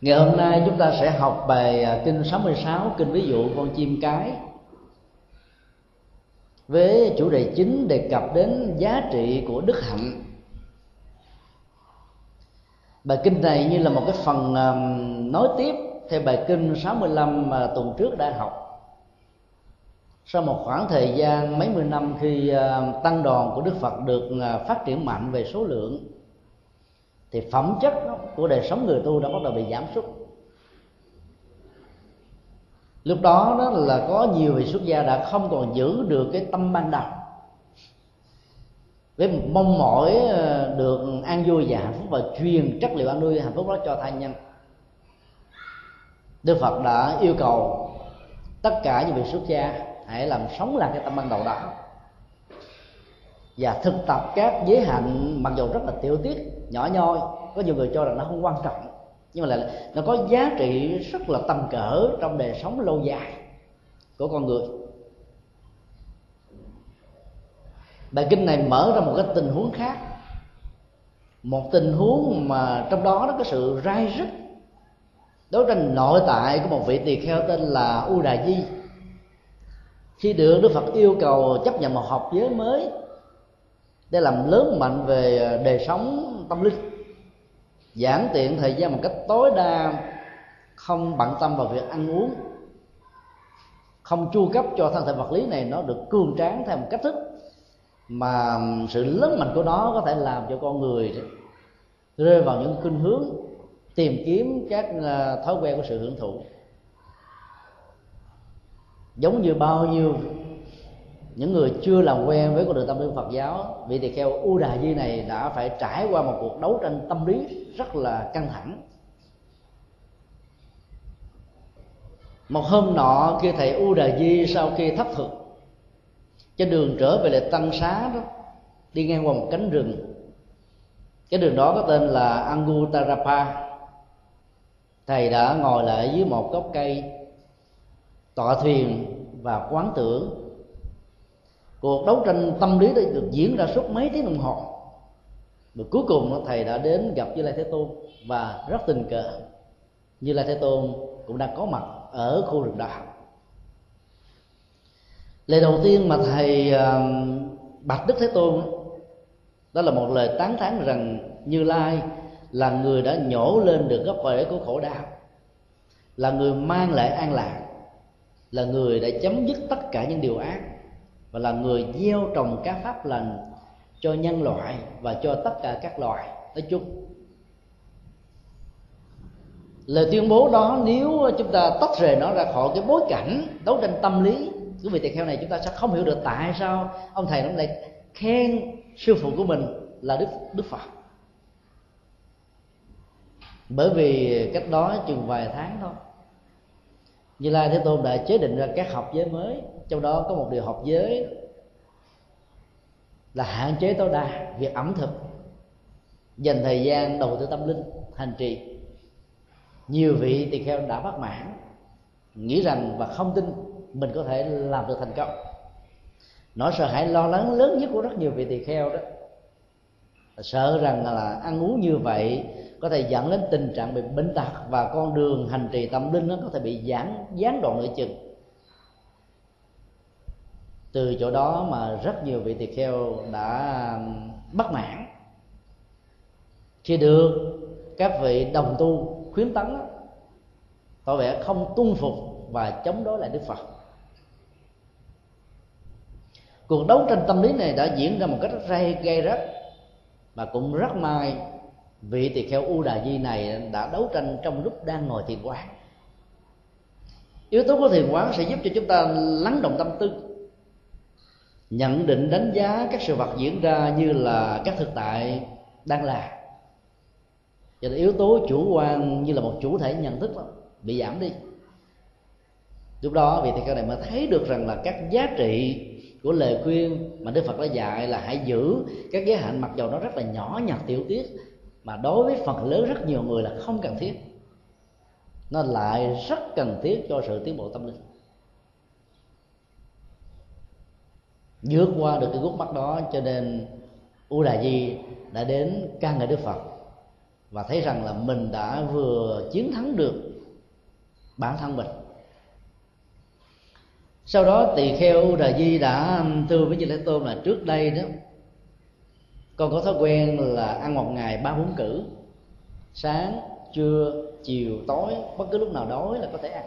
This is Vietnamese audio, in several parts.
Ngày hôm nay chúng ta sẽ học bài à, kinh 66 kinh ví dụ con chim cái. Với chủ đề chính đề cập đến giá trị của đức hạnh. Bài kinh này như là một cái phần à, nối tiếp theo bài kinh 65 mà tuần trước đã học. Sau một khoảng thời gian mấy mươi năm khi à, tăng đoàn của đức phật được phát triển mạnh về số lượng thì phẩm chất của đời sống người tu đã bắt đầu bị giảm sút. Lúc đó đó là có nhiều vị xuất gia đã không còn giữ được cái tâm ban đầu. Với mong mỏi ờ, được an vui và hạnh phúc và truyền chất liệu an vui hạnh phúc đó cho thai nhân. Đức phật đã yêu cầu tất cả những vị xuất gia hãy làm sống lại cái tâm ban đầu đó. Và thực tập các giới hạnh mặc dù rất là tiểu tiết nhỏ nhoi. Có nhiều người cho rằng nó không quan trọng, nhưng mà là, nó có giá trị rất là tầm cỡ trong đời sống lâu dài của con người. Bài kinh này mở ra một cái tình huống khác. Một tình huống mà trong đó nó có sự rai rứt đấu tranh nội tại của một vị tỳ kheo tên là u đà di. Khi được đức phật yêu cầu chấp nhận một học giới mới để làm lớn mạnh về ờ, đời sống tâm linh. Giản tiện thời gian một cách tối đa, không bận tâm vào việc ăn uống. Không chu cấp cho thân thể vật lý này, nó được cường tráng theo một cách thức mà sự lớn mạnh của nó có thể làm cho con người rơi vào những khuynh hướng tìm kiếm các ờ, thói quen của sự hưởng thụ. Giống như bao nhiêu những người chưa làm quen với con đường tâm linh Phật giáo, vị tỳ kheo U Đà Di này đã phải trải qua một cuộc đấu tranh tâm lý rất là căng thẳng. Một hôm nọ, khi thầy U Đà Di sau khi thấp thực, trên đường trở về lại tăng xá đó, đi ngang qua một cánh rừng. Cái đường đó có tên là Angutarapa thầy đã ngồi lại dưới một gốc cây, tọa thuyền và quán tưởng cuộc đấu tranh tâm lý đã được diễn ra suốt mấy tiếng đồng hồ. Và cuối cùng thầy đã đến gặp như lai thế tôn và rất tình cờ. Như lai thế tôn cũng đang có mặt ở khu rừng đạo lời đầu tiên mà thầy ờ, bạch đức thế tôn đó là một lời tán thán rằng như lai là người đã nhổ lên được gốc rễ của khổ đau, là người mang lại an lạc, là người đã chấm dứt tất cả những điều ác và là người gieo trồng các pháp lành cho nhân loại và cho tất cả các loài. Nói chung, lời tuyên bố đó nếu chúng ta tách rời nó ra khỏi cái bối cảnh đấu tranh tâm lý của vị tỳ kheo này chúng ta sẽ không hiểu được tại sao ông thầy ông lại khen sư phụ của mình là đức đức phật. Bởi vì cách đó chừng vài tháng thôi. Như lai thế tôn đã chế định ra các học giới mới trong đó có một điều học giới là hạn chế tối đa việc ẩm thực, dành thời gian đầu tư tâm linh, hành trì. Nhiều vị tỳ kheo đã bắt mãn, nghĩ rằng và không tin mình có thể làm được thành công. Nỗi sợ hãi lo lắng lớn nhất của rất nhiều vị tỳ kheo đó là sợ rằng là ăn uống như vậy có thể dẫn đến tình trạng bị bệnh tật và con đường hành trì tâm linh nó có thể bị gián gián đoạn nửa chừng từ chỗ đó mà rất nhiều vị tỳ kheo đã um, bất mãn. Khi được các vị đồng tu khuyến tấn tỏ vẻ không tuân phục và chống đối lại đức phật. Cuộc đấu tranh tâm lý này đã diễn ra một cách rất gây gây rắc và cũng rất may vị tỳ kheo u đà di này đã đấu tranh trong lúc đang ngồi thiền quán. Yếu tố của thiền quán sẽ giúp cho chúng ta lắng động tâm tư nhận định đánh giá các sự vật diễn ra như là các thực tại đang là. Và yếu tố chủ quan như là một chủ thể nhận thức đó, bị giảm đi. Lúc đó vị thầy cao này mới thấy được rằng là các giá trị của lời khuyên mà đức phật đã dạy là hãy giữ các giới hạn mặc dầu nó rất là nhỏ nhặt tiểu tiết mà đối với phần lớn rất nhiều người là không cần thiết. Nó lại rất cần thiết cho sự tiến bộ tâm linh. Vượt qua được cái gút mắt đó, cho nên u đà di đã đến ca ngợi đức phật và thấy rằng là mình đã vừa chiến thắng được bản thân mình. Sau đó tỳ kheo đà di đã thưa với như thế tôn là trước đây đó, con có thói quen là ăn một ngày ba bốn cử sáng, trưa, chiều, tối, bất cứ lúc nào đói là có thể ăn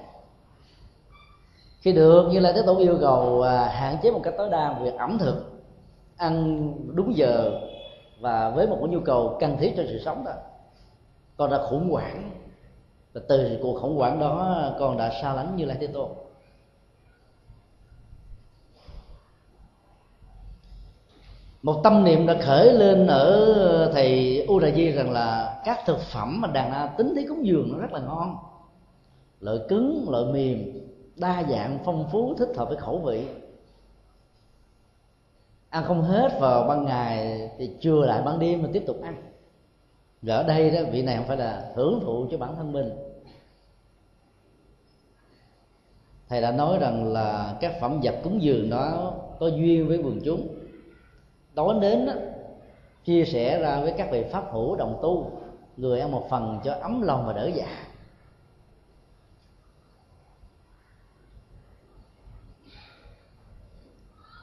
khi được như là thế tổ yêu cầu à, hạn chế một cách tối đa việc ẩm thực ăn đúng giờ và với một cái nhu cầu cần thiết cho sự sống đó. Con đã khủng hoảng và từ cuộc khủng hoảng đó con đã xa lánh như lai thế tôn. Một tâm niệm đã khởi lên ở thầy u đà di rằng là các thực phẩm mà đàn na tính thấy cúng dường nó rất là ngon. Loại cứng loại mềm đa dạng phong phú thích hợp với khẩu vị. Ăn không hết vào ban ngày thì chưa lại ban đêm mà tiếp tục ăn. Và ở đây đó vị này không phải là hưởng thụ cho bản thân mình. Thầy đã nói rằng là các phẩm vật cúng dường đó có duyên với quần chúng. Tối đến đó, chia sẻ ra với các vị pháp hữu đồng tu người ăn một phần cho ấm lòng và đỡ dạ.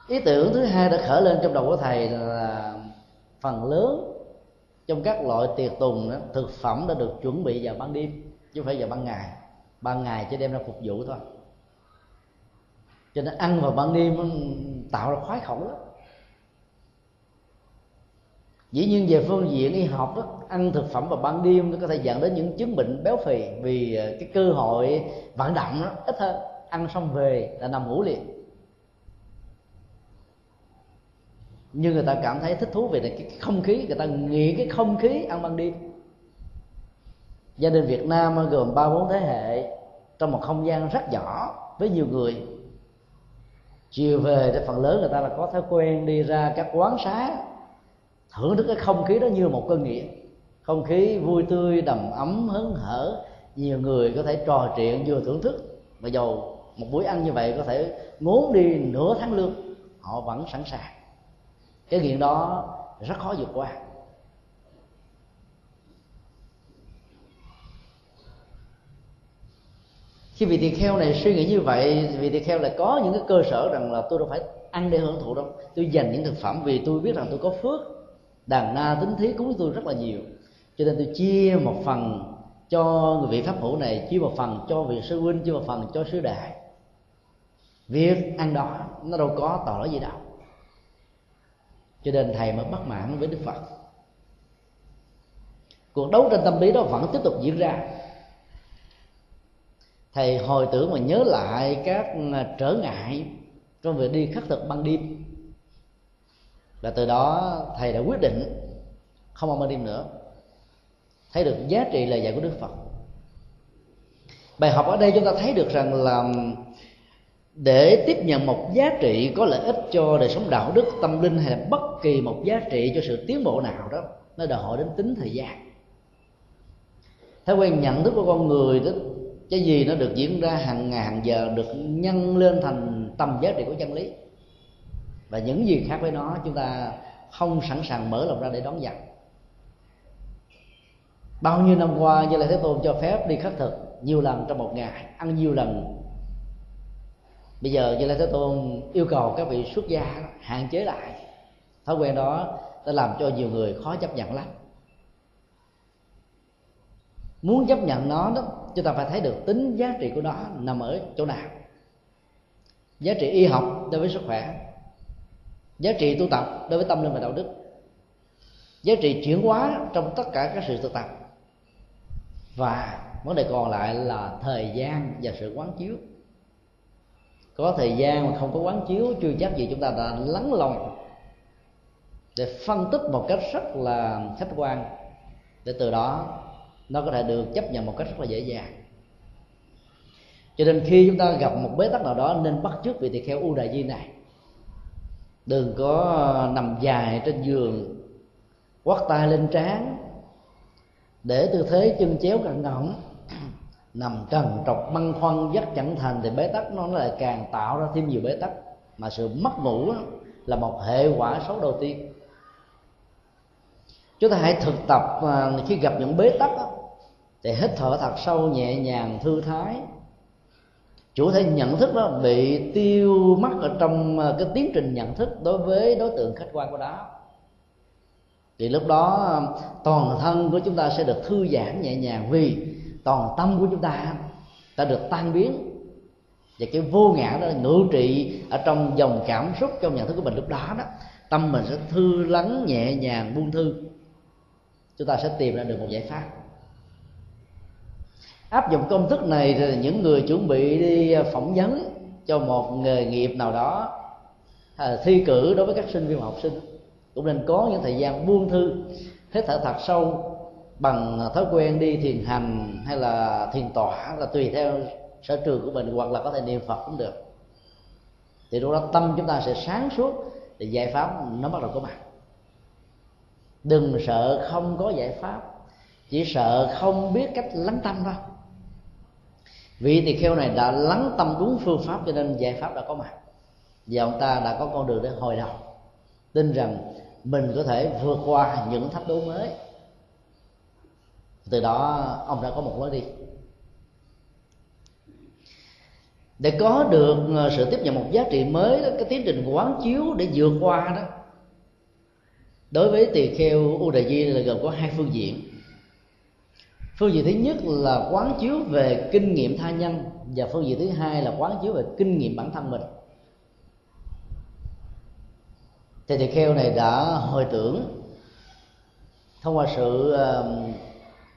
Ý tưởng thứ hai đã khởi lên trong đầu của thầy là phần lớn trong các loại tiệc tùng đó, thực phẩm đã được chuẩn bị vào ban đêm chứ không phải vào ban ngày. Ban ngày chỉ đem ra phục vụ thôi. Cho nên ăn vào ban đêm tạo ra khoái khẩu lắm. Dĩ nhiên về phương diện y học đó, ăn thực phẩm vào ban đêm nó có thể dẫn đến những chứng bệnh béo phì vì cái cơ hội vận động nó ít hơn. Ăn xong về là nằm ngủ liền. Nhưng người ta cảm thấy thích thú về cái không khí, người ta nghĩ cái không khí ăn ban đêm. Gia đình Việt Nam gồm ba bốn thế hệ, trong một không gian rất nhỏ, với nhiều người. Chiều về thì phần lớn người ta là có thói quen đi ra các quán xá, thưởng thức cái không khí đó như một cơn nghiện không khí vui tươi, đầm ấm, hớn hở. Nhiều người có thể trò chuyện vừa thưởng thức, mà dầu một buổi ăn như vậy có thể ngốn đi nửa tháng lương, họ vẫn sẵn sàng cái nghiện đó rất khó vượt qua. Khi vị tỳ kheo này suy nghĩ như vậy, vị tỳ kheo lại có những cái cơ sở rằng là tôi đâu phải ăn để hưởng thụ đâu. Tôi dành những thực phẩm vì tôi biết rằng tôi có phước. Đàn na tính thí cúng tôi rất là nhiều. Cho nên tôi chia một phần cho người vị pháp hữu này, chia một phần cho vị sư huynh, chia một phần cho sư đệ việc ăn đó, nó đâu có tội lỗi gì đâu cho nên thầy mới bất mãn với đức phật. Cuộc đấu tranh tâm lý đó vẫn tiếp tục diễn ra. Thầy hồi tưởng mà nhớ lại các à, trở ngại trong việc đi khắc thực ban đêm. Và từ đó thầy đã quyết định không ăn ban đêm nữa. Thấy được giá trị lời dạy của đức phật. Bài học ở đây chúng ta thấy được rằng là để tiếp nhận một giá trị có lợi ích cho đời sống đạo đức, tâm linh hay là bất kỳ một giá trị cho sự tiến bộ nào đó, nó đòi hỏi đến tính thời gian. Thói quen nhận thức của con người đó, cái gì nó được diễn ra hàng ngàn hàng giờ được nhân lên thành tầm giá trị của chân lý. Và những gì khác với nó, chúng ta không sẵn sàng mở lòng ra để đón nhận. Bao nhiêu năm qua, như là thế tôn cho phép đi khất thực nhiều lần trong một ngày, ăn nhiều lần bây giờ như lai thế tôn yêu cầu các vị xuất gia hạn chế lại. Thói quen đó đã làm cho nhiều người khó chấp nhận lắm. Muốn chấp nhận nó đó, chúng ta phải thấy được tính giá trị của nó nằm ở chỗ nào. Giá trị y học đối với sức khỏe, giá trị tu tập đối với tâm linh và đạo đức, giá trị chuyển hóa trong tất cả các sự thực tập. Và vấn đề còn lại là thời gian và sự quán chiếu có thời gian mà không có quán chiếu, chưa chắc gì chúng ta đã lắng lòng để phân tích một cách rất là khách quan. Để từ đó, nó có thể được chấp nhận một cách rất là dễ dàng. Cho nên khi chúng ta gặp một bế tắc nào đó, nên bắt chước vị tỳ kheo u đại di này. Đừng có nằm dài trên giường, quắt tay lên trán, để tư thế chân chéo cẳng ngỗng nằm trần trọc băn khoăn dắt chẳng thành thì bế tắc nó lại càng tạo ra thêm nhiều bế tắc. Mà sự mất ngủ là một hệ quả xấu đầu tiên. Chúng ta hãy thực tập à, khi gặp những bế tắc thì hít thở thật sâu, nhẹ nhàng, thư thái. Chủ thể nhận thức đó bị tiêu mất ở trong à, cái tiến trình nhận thức đối với đối tượng khách quan của đó thì lúc đó à, toàn thân của chúng ta sẽ được thư giãn nhẹ nhàng vì toàn tâm của chúng ta đã được tan biến. Và cái vô ngã đó ngự trị ở trong dòng cảm xúc, trong nhận thức của mình lúc đó đó, tâm mình sẽ thư lắng, nhẹ nhàng, buông thư. Chúng ta sẽ tìm ra được một giải pháp. Áp dụng công thức này thì những người chuẩn bị đi à, phỏng vấn cho một nghề nghiệp nào đó à, thi cử đối với các sinh viên và học sinh, cũng nên có những thời gian buông thư, hít thở thật sâu bằng thói quen đi thiền hành hay là thiền tọa là tùy theo sở trường của mình hoặc là có thể niệm phật cũng được. Thì lúc đó tâm chúng ta sẽ sáng suốt thì giải pháp nó bắt đầu có mặt. Đừng sợ không có giải pháp, chỉ sợ không biết cách lắng tâm thôi. Vị tỳ kheo này đã lắng tâm đúng phương pháp cho nên giải pháp đã có mặt. Và ông ta đã có con đường để hồi đầu. Tin rằng mình có thể vượt qua những thách đố mới từ đó ông đã có một lối đi. Để có được ờ, sự tiếp nhận một giá trị mới đó, cái tiến trình quán chiếu để vượt qua đó đối với tỳ kheo u đà di là gồm có hai phương diện. Phương diện thứ nhất là quán chiếu về kinh nghiệm tha nhân và phương diện thứ hai là quán chiếu về kinh nghiệm bản thân mình. Thì tỳ kheo này đã hồi tưởng thông qua sự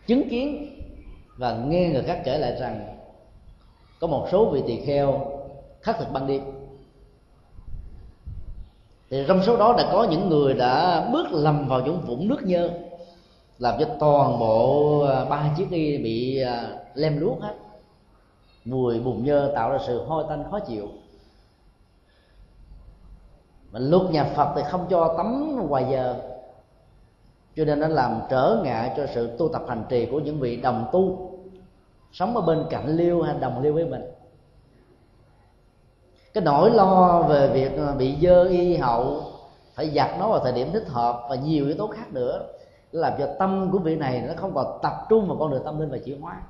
chứng kiến và nghe người khác kể lại rằng có một số vị tỳ kheo khắc thực ban đêm. Thì trong số đó đã có những người đã bước lầm vào những vũng nước nhơ, làm cho toàn bộ à, ba chiếc y bị à, lem luốc hết. Mùi bùn nhơ tạo ra sự hôi tanh khó chịu. Mà luật nhà phật thì không cho tắm ngoài giờ cho nên nó làm trở ngại cho sự tu tập hành trì của những vị đồng tu sống ở bên cạnh liêu hay đồng liêu với mình. Cái nỗi lo về việc à, bị dơ y hậu, phải giặt nó vào thời điểm thích hợp và nhiều yếu tố khác nữa làm cho tâm của vị này nó không còn tập trung vào con đường tâm linh và chuyển hóa.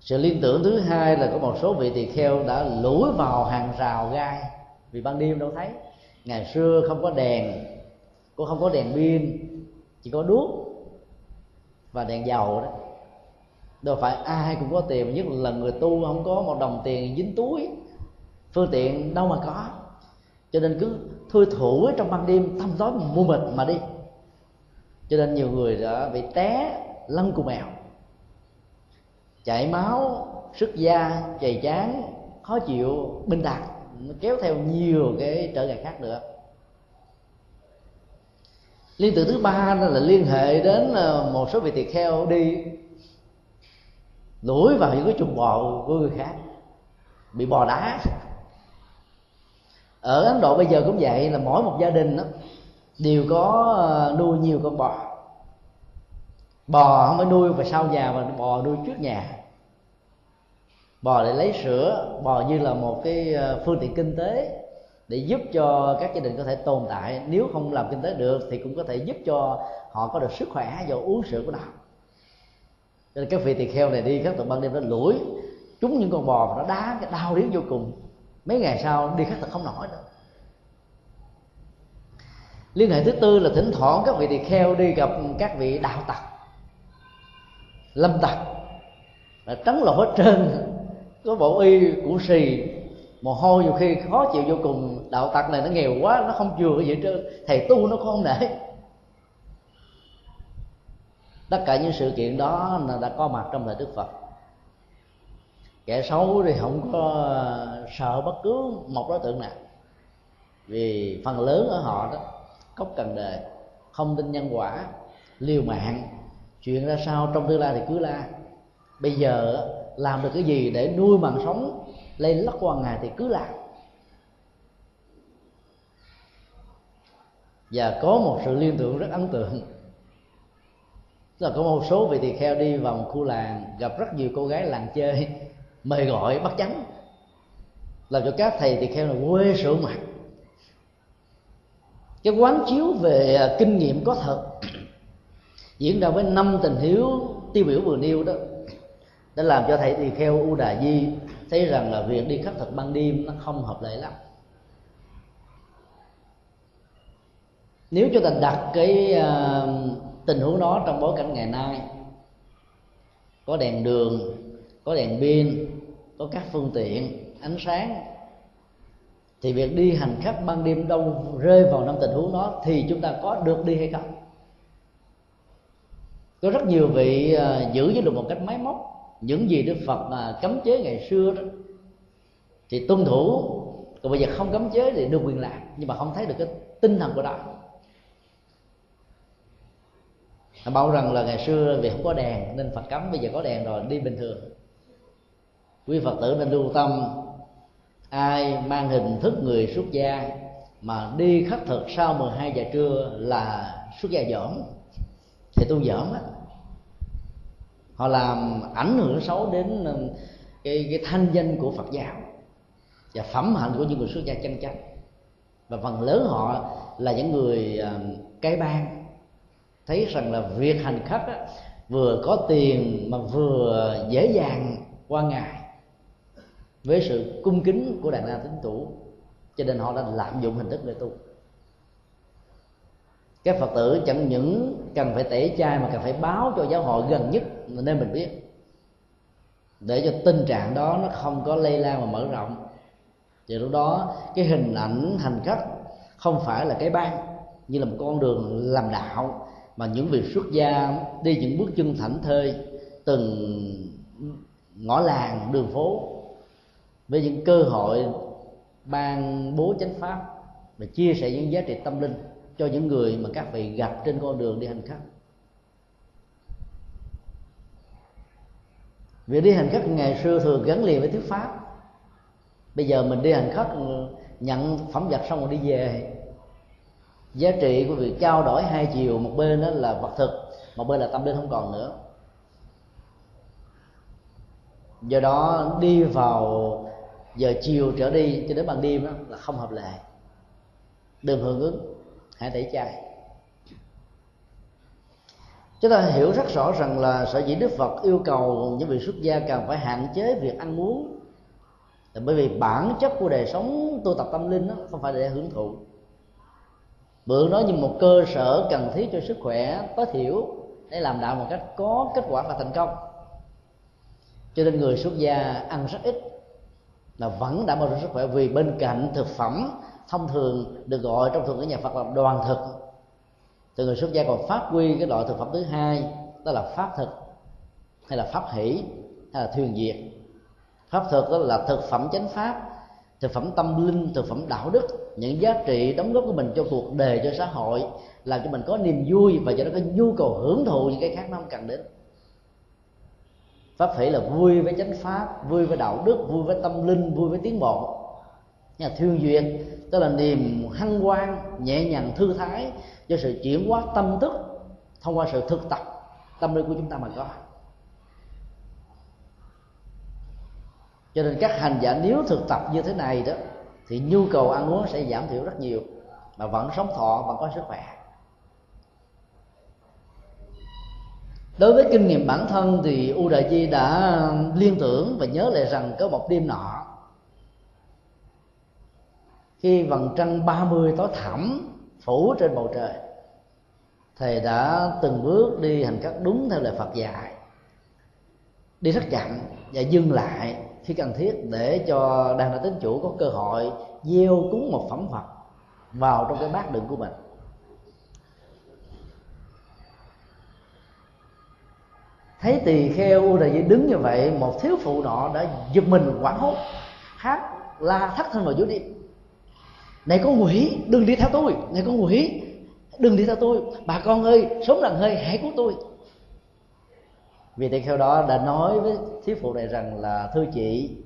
Sự liên tưởng thứ hai là có một số vị tỳ kheo đã lủi vào hàng rào gai vì ban đêm đâu thấy ngày xưa không có đèn cũng không có đèn pin, chỉ có đuốc và đèn dầu đó. Đâu phải ai cũng có tiền, nhất là người tu không có một đồng tiền dính túi. Phương tiện đâu mà có. Cho nên cứ thui thủ trong ban đêm, thăm tối mua mịt mà đi. Cho nên nhiều người đã bị té, lăn cù mèo. Chảy máu, sức da, chày chán, khó chịu, bình đặc nó kéo theo nhiều cái trở ngại khác nữa. Liên tưởng thứ ba là liên hệ đến ờ, một số vị tỳ kheo đi lũi vào những cái chuồng bò của người khác bị bò đá. Ở ấn độ bây giờ cũng vậy là mỗi một gia đình đó, đều có ờ, nuôi nhiều con bò. Bò không phải nuôi vào sau nhà mà bò nuôi trước nhà bò để lấy sữa. Bò như là một cái ờ, phương tiện kinh tế để giúp cho các gia đình có thể tồn tại. Nếu không làm kinh tế được thì cũng có thể giúp cho họ có được sức khỏe do uống sữa của nó cho nên các vị tỳ kheo này đi các tụng ban đêm nó lủi, trúng những con bò và nó đá cái đau đớn vô cùng. Mấy ngày sau đi khắc thực không nổi nữa. Liên hệ thứ tư là thỉnh thoảng các vị tỳ kheo đi gặp các vị đạo tặc, lâm tặc. Là trắng lột hết trơn có bộ y củ xì mồ hôi nhiều khi khó chịu vô cùng. Đạo tặc này nó nghèo quá, nó không chừa cái gì trơn. Thầy tu nó không để tất cả những sự kiện đó là đã có mặt trong đời đức phật. Kẻ xấu thì không có sợ bất cứ một đối tượng nào. Vì phần lớn ở họ đó, cốc cần đề, không tin nhân quả, liều mạng. Chuyện ra sao trong tương lai thì cứ la. Bây giờ làm được cái gì để nuôi mạng sống, lên lắc qua ngày thì cứ làm. Và có một sự liên tưởng rất ấn tượng. Là có một số vị tỳ kheo đi vào một khu làng, gặp rất nhiều cô gái làng chơi, mời gọi, bắt chắn làm cho các thầy tỳ kheo là quê sửa mặt. Cái quán chiếu về à, kinh nghiệm có thật. Diễn ra với năm tình hiếu tiêu biểu vừa nêu đó đã làm cho thầy tỳ kheo u đà di thấy rằng là việc đi khất thực ban đêm nó không hợp lệ lắm. Nếu chúng ta đặt cái uh, tình huống đó trong bối cảnh ngày nay có đèn đường có đèn pin có các phương tiện ánh sáng thì việc đi hành khách ban đêm đâu rơi vào năm tình huống đó thì chúng ta có được đi hay không? Có rất nhiều vị uh, giữ giới luật một cách máy móc những gì đức phật mà cấm chế ngày xưa đó, thì tuân thủ. Còn bây giờ không cấm chế thì được quyền làm nhưng mà không thấy được cái tinh thần của đó bảo rằng là ngày xưa vì không có đèn nên phật cấm, bây giờ có đèn rồi, đi bình thường. Quý phật tử nên lưu tâm, ai mang hình thức người xuất gia mà đi khất thực sau 12 giờ trưa là xuất gia dởm thì tu dởm á họ làm ảnh hưởng xấu đến ờ, cái, cái thanh danh của phật giáo và phẩm hạnh của những người xuất gia chân chánh và phần lớn họ là những người ờ, cái ban thấy rằng là việc hành khách á, vừa có tiền mà vừa dễ dàng qua ngày với sự cung kính của đàn na tín thủ cho nên họ đã lạm dụng hình thức để tu các phật tử chẳng những cần phải tẩy chay mà cần phải báo cho giáo hội gần nhất nên mình biết. Để cho tình trạng đó nó không có lây lan và mở rộng. Thì lúc đó, cái hình ảnh, hành khách không phải là cái ban như là một con đường làm đạo, mà những việc xuất gia đi những bước chân thảnh thơi từng ngõ làng, đường phố với những cơ hội ban bố chánh pháp và chia sẻ những giá trị tâm linh cho những người mà các vị gặp trên con đường đi hành khách việc đi hành khách ngày xưa thường gắn liền với thuyết pháp. Bây giờ mình đi hành khách nhận phẩm vật xong rồi đi về. Giá trị của việc trao đổi hai chiều, một bên đó là vật thực, một bên là tâm linh không còn nữa. Do đó đi vào giờ chiều trở đi cho đến ban đêm đó là không hợp lệ. Đừng hưởng ứng hãy tẩy chay chúng ta hiểu rất rõ rằng là sở dĩ đức phật yêu cầu những vị xuất gia cần phải hạn chế việc ăn uống là bởi vì bản chất của đời sống tu tập tâm linh đó không phải để hưởng thụ. Bữa nó như một cơ sở cần thiết cho sức khỏe, tối thiểu để làm đạo một cách có kết quả và thành công. Cho nên người xuất gia ăn rất ít là vẫn đảm bảo được sức khỏe vì bên cạnh thực phẩm thông thường được gọi trong thuật ngữ nhà Phật là đoàn thực. Từ người xuất gia còn phát huy cái loại thực phẩm thứ hai, đó là pháp thực, hay là pháp hỷ, hay là thuyền diệt. Pháp thực đó là thực phẩm chánh pháp, thực phẩm tâm linh, thực phẩm đạo đức, những giá trị đóng góp của mình cho cuộc đời, cho xã hội, làm cho mình có niềm vui và cho nó có nhu cầu hưởng thụ những cái khác nó không cần đến. Pháp hỷ là vui với chánh pháp, vui với đạo đức, vui với tâm linh, vui với tiến bộ. Nhà thương duyên đó là niềm hăng hoan, nhẹ nhàng thư thái do sự chuyển hóa tâm thức thông qua sự thực tập tâm linh của chúng ta mà có. Cho nên các hành giả nếu thực tập như thế này đó, thì nhu cầu ăn uống sẽ giảm thiểu rất nhiều, mà vẫn sống thọ, vẫn có sức khỏe. Đối với kinh nghiệm bản thân thì u đại di đã liên tưởng và nhớ lại rằng có một đêm nọ khi vầng trăng 30 tối thẳm phủ trên bầu trời, thầy đã từng bước đi hành các đúng theo lời phật dạy. Đi rất chậm và dừng lại khi cần thiết để cho đàn đại tín chủ có cơ hội gieo cúng một phẩm phật vào trong cái bát đựng của mình. Thấy tỳ kheo u đại đứng như vậy, một thiếu phụ nọ đã giật mình quảng hốt, hát la thất thân vào dưới đi này con quỷ đừng đi theo tôi. Này con quỷ đừng đi theo tôi. Bà con ơi, sống lần hơi hãy cứu tôi. Vì tỳ kheo đó đã nói với thiếu phụ này rằng là, thưa chị,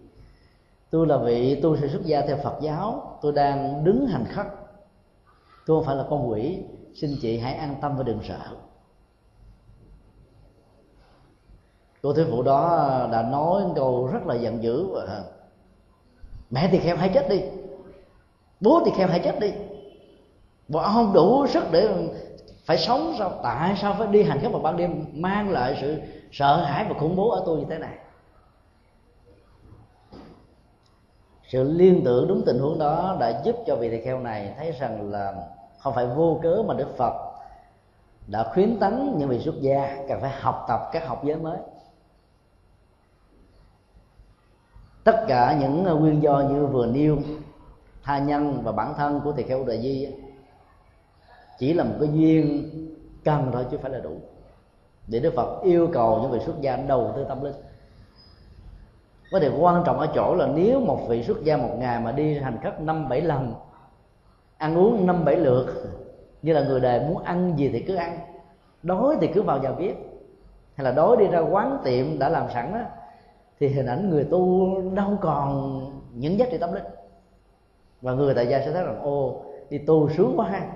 tôi là vị tu sĩ xuất gia theo phật giáo. Tôi đang đứng hành khất tôi không phải là con quỷ xin chị hãy an tâm và đừng sợ. Cô thiếu phụ đó đã nói câu rất là giận dữ. Và mẹ thì kheo hãy chết đi bố thì kheo hãy chết đi. Bỏ không đủ sức để phải sống sao? Tại sao phải đi hành khất vào ban đêm mang lại sự sợ hãi và khủng bố ở tôi như thế này? Sự liên tưởng đúng tình huống đó đã giúp cho vị thầy kheo này thấy rằng là không phải vô cớ mà đức phật đã khuyến tấn những vị xuất gia cần phải học tập các học giới mới. Tất cả những nguyên do như vừa nêu tha nhân và bản thân của thầy kheo đại di chỉ là một cái duyên cần thôi chứ phải là đủ. Để đức phật yêu cầu những vị xuất gia đầu tư tâm linh. Vấn đề quan trọng ở chỗ là nếu một vị xuất gia một ngày mà đi hành khất năm bảy lần, ăn uống năm bảy lượt, như là người đời muốn ăn gì thì cứ ăn, đói thì cứ vào nhà bếp hay là đói đi ra quán tiệm đã làm sẵn đó thì hình ảnh người tu đâu còn những giá trị tâm linh và người tại gia sẽ thấy rằng, ô, đi tu sướng quá ha.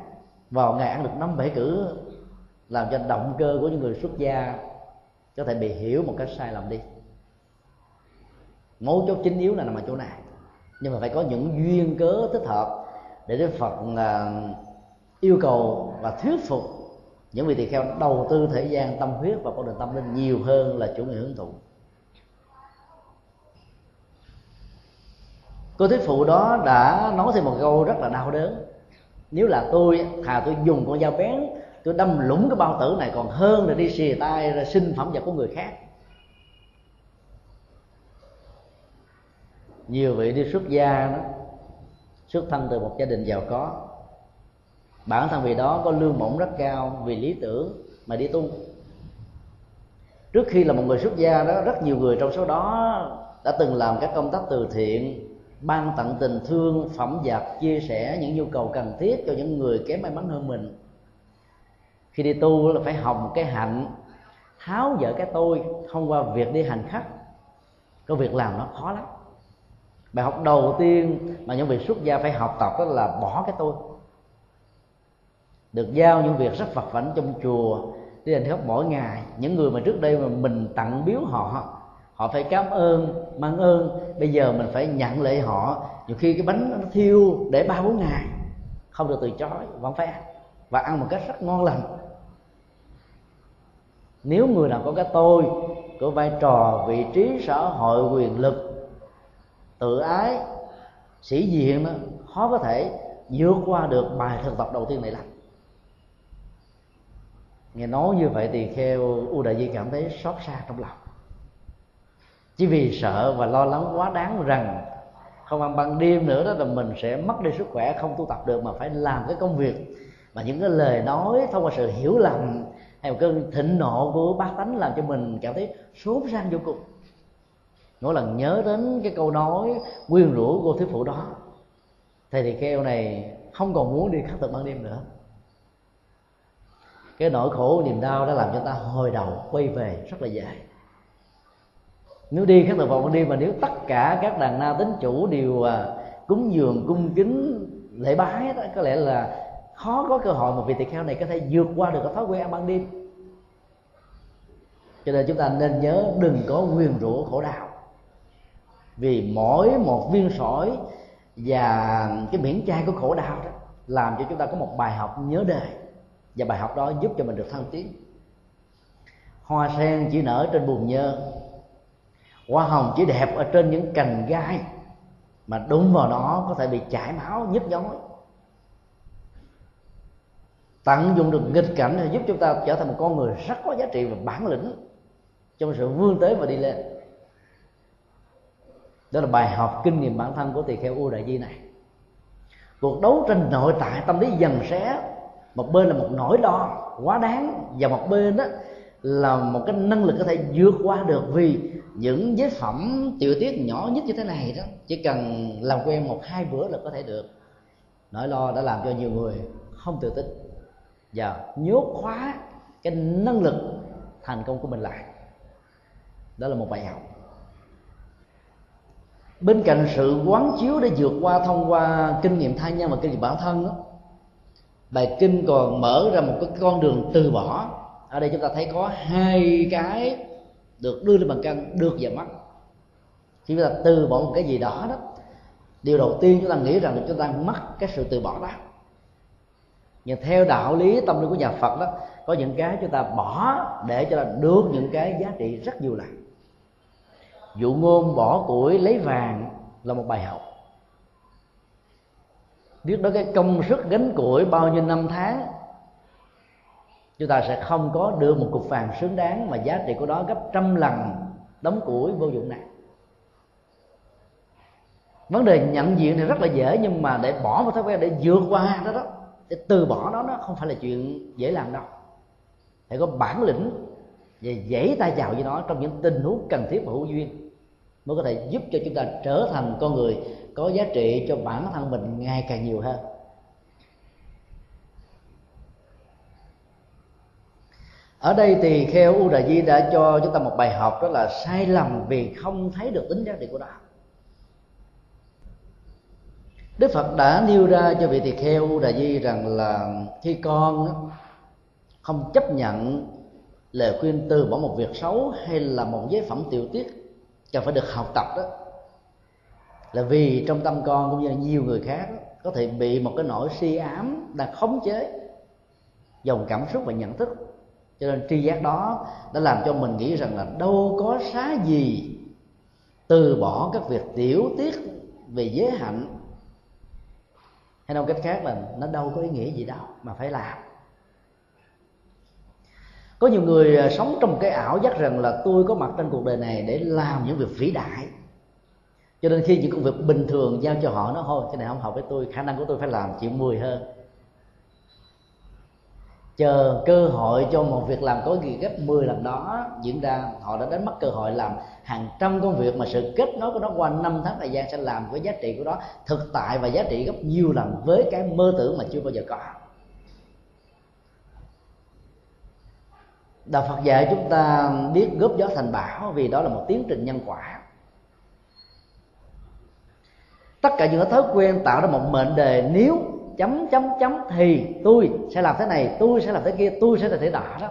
Vào ngày ăn được năm bảy cử, làm cho động cơ của những người xuất gia có thể bị hiểu một cách sai lầm đi. Mấu chốt chính yếu là nằm ở chỗ này. Nhưng mà phải có những duyên cớ thích hợp để đức phật à, yêu cầu và thuyết phục những vị tỳ kheo đầu tư thời gian tâm huyết và con đường tâm linh nhiều hơn là chủ nghĩa hưởng thụ. Cô thuyết phụ đó đã nói thêm một câu rất là đau đớn. Nếu là tôi thà tôi dùng con dao bén, tôi đâm lũng cái bao tử này còn hơn là đi xì tay ra sinh phẩm vật của người khác. Nhiều vị đi xuất gia đó, xuất thân từ một gia đình giàu có. Bản thân vị đó có lương bổng rất cao, vì lý tưởng mà đi tu. Trước khi là một người xuất gia đó, rất nhiều người trong số đó đã từng làm các công tác từ thiện ban tặng tình thương, phẩm vật chia sẻ những nhu cầu cần thiết cho những người kém may mắn hơn mình. Khi đi tu là phải học một cái hạnh, tháo dỡ cái tôi thông qua việc đi hành khắc. Có việc làm nó khó lắm. Bài học đầu tiên mà những vị xuất gia phải học tập đó là bỏ cái tôi. Được giao những việc rất vật vãnh trong chùa, đi hành khất mỗi ngày. Những người mà trước đây mà mình tặng biếu họ họ phải cảm ơn, mang ơn. Bây giờ mình phải nhận lễ họ. Nhiều khi cái bánh nó thiêu để ba bốn ngày, không được từ chối, vẫn phải ăn. Và ăn một cách rất ngon lành. Nếu người nào có cái tôi, có vai trò, vị trí, xã hội, quyền lực, tự ái, sĩ diện đó, khó có thể vượt qua được bài thực tập đầu tiên này lắm. Nghe nói như vậy thì kheo u đại di cảm thấy xót xa trong lòng chỉ vì sợ và lo lắng quá đáng rằng không ăn ban đêm nữa đó, là mình sẽ mất đi sức khỏe, không tu tập được mà phải làm cái công việc. Mà những cái lời nói thông qua sự hiểu lầm hay một cơn thịnh nộ của bác tánh làm cho mình cảm thấy sốt sang vô cùng. Mỗi lần nhớ đến cái câu nói quyên rũ cô thuyết phụ đó, thầy thì kêu này không còn muốn đi khắc thực ban đêm nữa. Cái nỗi khổ niềm đau đã làm cho ta hồi đầu quay về rất là dài nếu đi các thực vọng ban đi, mà nếu tất cả các đàn na tính chủ đều à, cúng dường, cung kính, lễ bái đó, có lẽ là khó có cơ hội mà vị tỳ kheo này có thể vượt qua được cái thói quen ăn ban đêm. Cho nên chúng ta nên nhớ đừng có quyền rủa khổ đau. Vì mỗi một viên sỏi và cái miễn chai của khổ đau đó làm cho chúng ta có một bài học nhớ đời. Và bài học đó giúp cho mình được thăng tiến. Hoa sen chỉ nở trên bùn nhơ hoa hồng chỉ đẹp ở trên những cành gai mà đúng vào đó có thể bị chảy máu, nhức nhối. Tận dụng được nghịch cảnh để giúp chúng ta trở thành một con người rất có giá trị và bản lĩnh trong sự vươn tới và đi lên. Đó là bài học kinh nghiệm bản thân của tỳ kheo u đại di này. Cuộc đấu tranh nội tại tâm lý dần xé, một bên là một nỗi lo quá đáng và một bên đó là một cái năng lực có thể vượt qua được vì những giới phẩm tiểu tiết nhỏ nhất như thế này đó chỉ cần làm quen một hai bữa là có thể được. Nỗi lo đã làm cho nhiều người không tự tin và nhốt khóa cái năng lực thành công của mình lại. Đó là một bài học. Bên cạnh sự quán chiếu để vượt qua thông qua kinh nghiệm thai nhân và kinh nghiệm bản thân đó, bài kinh còn mở ra một cái con đường từ bỏ ở đây chúng ta thấy có hai cái được đưa lên bằng cân, được và mất. Khi chúng ta từ bỏ một cái gì đó đó, điều đầu tiên chúng ta nghĩ rằng là chúng ta mất cái sự từ bỏ đó. Nhưng theo đạo lý tâm linh của nhà phật đó, có những cái chúng ta bỏ để cho là được những cái giá trị rất nhiều lần. Dụ ngôn bỏ củi lấy vàng là một bài học. Biết đó cái công sức gánh củi bao nhiêu năm tháng chúng ta sẽ không có được một cục vàng xứng đáng mà giá trị của đó gấp trăm lần đóng củi vô dụng này. Vấn đề nhận diện thì rất là dễ, nhưng mà để bỏ một thói quen, để vượt qua đó đó, để từ bỏ nó nó không phải là chuyện dễ làm đâu. Phải có bản lĩnh và dãy tay vào với nó trong những tình huống cần thiết và hữu duyên mới có thể giúp cho chúng ta trở thành con người có giá trị cho bản thân mình ngày càng nhiều hơn. Ở đây thì kheo u đà di đã cho chúng ta một bài học đó là sai lầm vì không thấy được tính giá trị của đạo đức phật đã nêu ra cho vị tỳ kheo u đà di rằng là khi con không chấp nhận lời khuyên từ bỏ một việc xấu hay là một giới phẩm tiểu tiết cần phải được học tập đó là vì trong tâm con cũng như là nhiều người khác đó, có thể bị một cái nỗi si ám đang khống chế dòng cảm xúc và nhận thức cho nên tri giác đó đã làm cho mình nghĩ rằng là đâu có xá gì từ bỏ các việc tiểu tiết về giới hạnh. Hay nói cách khác là nó đâu có ý nghĩa gì đâu mà phải làm. Có nhiều người à, sống trong cái ảo giác rằng là tôi có mặt trên cuộc đời này để làm những việc vĩ đại. Cho nên khi những công việc bình thường giao cho họ nó, thôi, cái này không hợp với tôi, khả năng của tôi phải làm chịu mười hơn chờ cơ hội cho một việc làm có gì gấp 10 lần đó diễn ra, họ đã đánh mất cơ hội làm hàng trăm công việc mà sự kết nối của nó qua năm tháng thời gian sẽ làm với giá trị của nó thực tại và giá trị gấp nhiều lần với cái mơ tưởng mà chưa bao giờ có. Đạo phật dạy chúng ta biết góp gió thành bão vì đó là một tiến trình nhân quả. Tất cả những thói quen tạo ra một mệnh đề nếu chấm chấm chấm thì tôi sẽ làm thế này, tôi sẽ làm thế kia, tôi sẽ là thế nọ đó.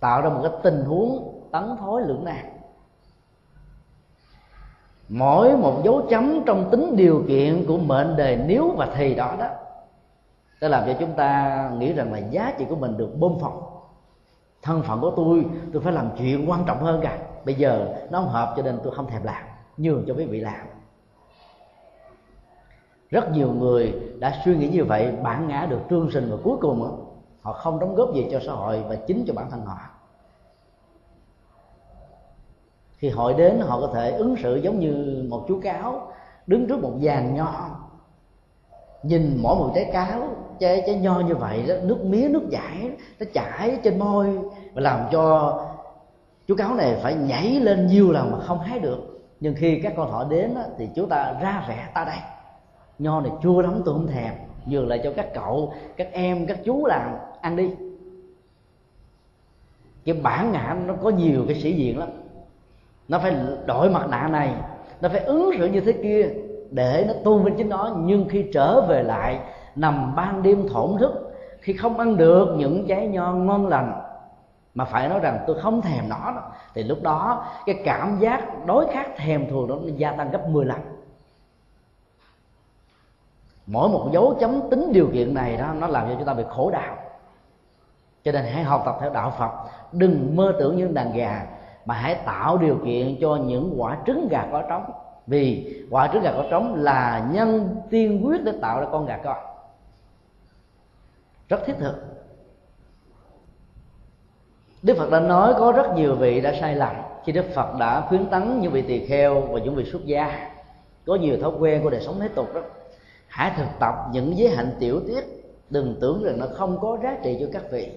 Tạo ra một cái tình huống tấn thối lưỡng nan. Mỗi một dấu chấm trong tính điều kiện của mệnh đề nếu và thì đó đó, sẽ làm cho chúng ta nghĩ rằng là giá trị của mình được bơm phồng thân phận của tôi tôi phải làm chuyện quan trọng hơn cả. Bây giờ nó không hợp cho nên tôi không thèm làm, nhường cho quý vị làm rất nhiều người đã suy nghĩ như vậy bản ngã được trương sinh và cuối cùng họ không đóng góp gì cho xã hội và chính cho bản thân họ. Khi hội đến họ có thể ứng xử giống như một chú cáo đứng trước một vàng nho nhìn mỗi một trái cáo trái trái nho như vậy đó nước mía nước chảy nó chảy trên môi và làm cho chú cáo này phải nhảy lên nhiều lần mà không hái được. Nhưng khi các con họ đến đó, thì chúng ta ra rẻ ta đây nho này chua lắm tôi không thèm, nhường lại cho các cậu, các em, các chú làm, ăn đi. Cái bản ngã nó có nhiều cái sĩ diện lắm. Nó phải đổi mặt nạ này, nó phải ứng xử như thế kia để nó tôn vinh chính nó nhưng khi trở về lại, nằm ban đêm thổn thức, khi không ăn được những trái nho ngon lành, mà phải nói rằng tôi không thèm nó thì lúc đó cái cảm giác đối khác thèm thuồng nó gia tăng gấp 10 lần mỗi một dấu chấm tính điều kiện này đó, nó làm cho chúng ta bị khổ đau. Cho nên hãy học tập theo đạo phật. Đừng mơ tưởng những đàn gà, mà hãy tạo điều kiện cho những quả trứng gà có trống. Vì quả trứng gà có trống là nhân tiên quyết để tạo ra con gà con. Rất thiết thực. Đức Phật đã nói có rất nhiều vị đã sai lầm khi Đức Phật đã khuyến tấn những vị tỳ kheo và những vị xuất gia. Có nhiều thói quen của đời sống thế tục đó hãy thực tập những giới hạnh tiểu tiết. Đừng tưởng rằng nó không có giá trị cho các vị.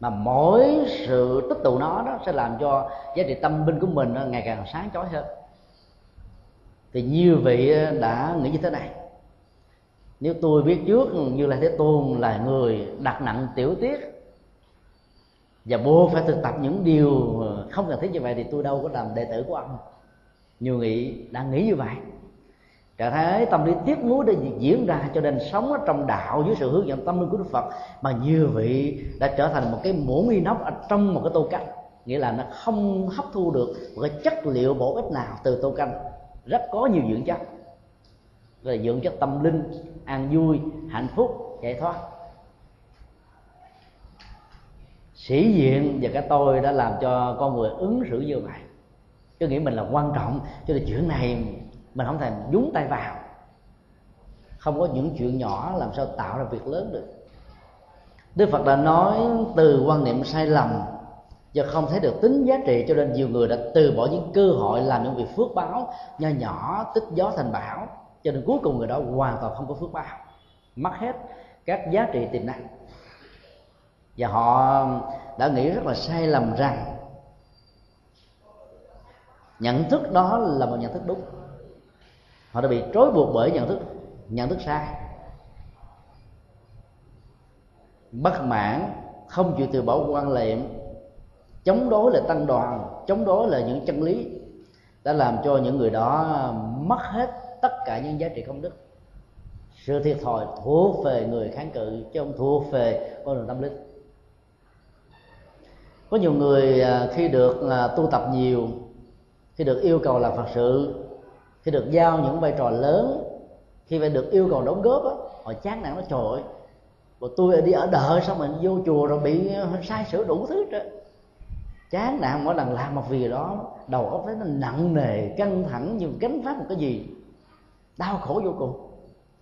Mà mỗi sự tích tụ nó đó sẽ làm cho giá trị tâm linh của mình ngày càng sáng chói hơn. Thì nhiều vị đã nghĩ như thế này. Nếu tôi biết trước như là thế tôn là người đặt nặng tiểu tiết, và buộc phải thực tập những điều không cần thiết như vậy, thì tôi đâu có làm đệ tử của ông. Nhiều nghị đang nghĩ như vậy trạng thái tâm lý tiếp nối đã diễn ra cho nên sống ở trong đạo dưới sự hướng dẫn tâm linh của đức phật mà như vị đã trở thành một cái muỗng nghi nóc ở trong một cái tô canh. Nghĩa là nó không hấp thu được một cái chất liệu bổ ích nào từ tô canh. Rất có nhiều dưỡng chất. Là dưỡng chất tâm linh, an vui, hạnh phúc, giải thoát. Sĩ diện và cái tôi đã làm cho con người ứng xử như vậy. Cứ nghĩ mình là quan trọng cho nên chuyện này mình không thể nhúng tay vào. Không có những chuyện nhỏ làm sao tạo ra việc lớn được. Đức phật đã nói từ quan niệm sai lầm và không thấy được tính giá trị, cho nên nhiều người đã từ bỏ những cơ hội làm những việc phước báo, nho nhỏ, tích gió thành bão. Cho nên cuối cùng người đó hoàn toàn không có phước báo. Mất hết các giá trị tiềm năng. Và họ đã nghĩ rất là sai lầm rằng nhận thức đó là một nhận thức đúng họ đã bị trói buộc bởi nhận thức nhận thức sai. Bất mãn, không chịu từ bỏ quan niệm, chống đối là tăng đoàn, chống đối là những chân lý, đã làm cho những người đó mất hết tất cả những giá trị công đức. Sự thiệt thòi thuộc về người kháng cự chứ không thuộc về con đường tâm linh. Có nhiều người à, khi được à, tu tập nhiều, khi được yêu cầu làm phật sự khi được giao những vai trò lớn. Khi phải được yêu cầu đóng góp á họ chán nản nó, trời ơi tôi đi ở đợi xong mình vô chùa rồi bị ờ, sai sửa đủ thứ đó chán nản mỗi lần làm một việc đó, đầu óc thấy nó nặng nề, căng thẳng như gánh vác một cái gì. Đau khổ vô cùng.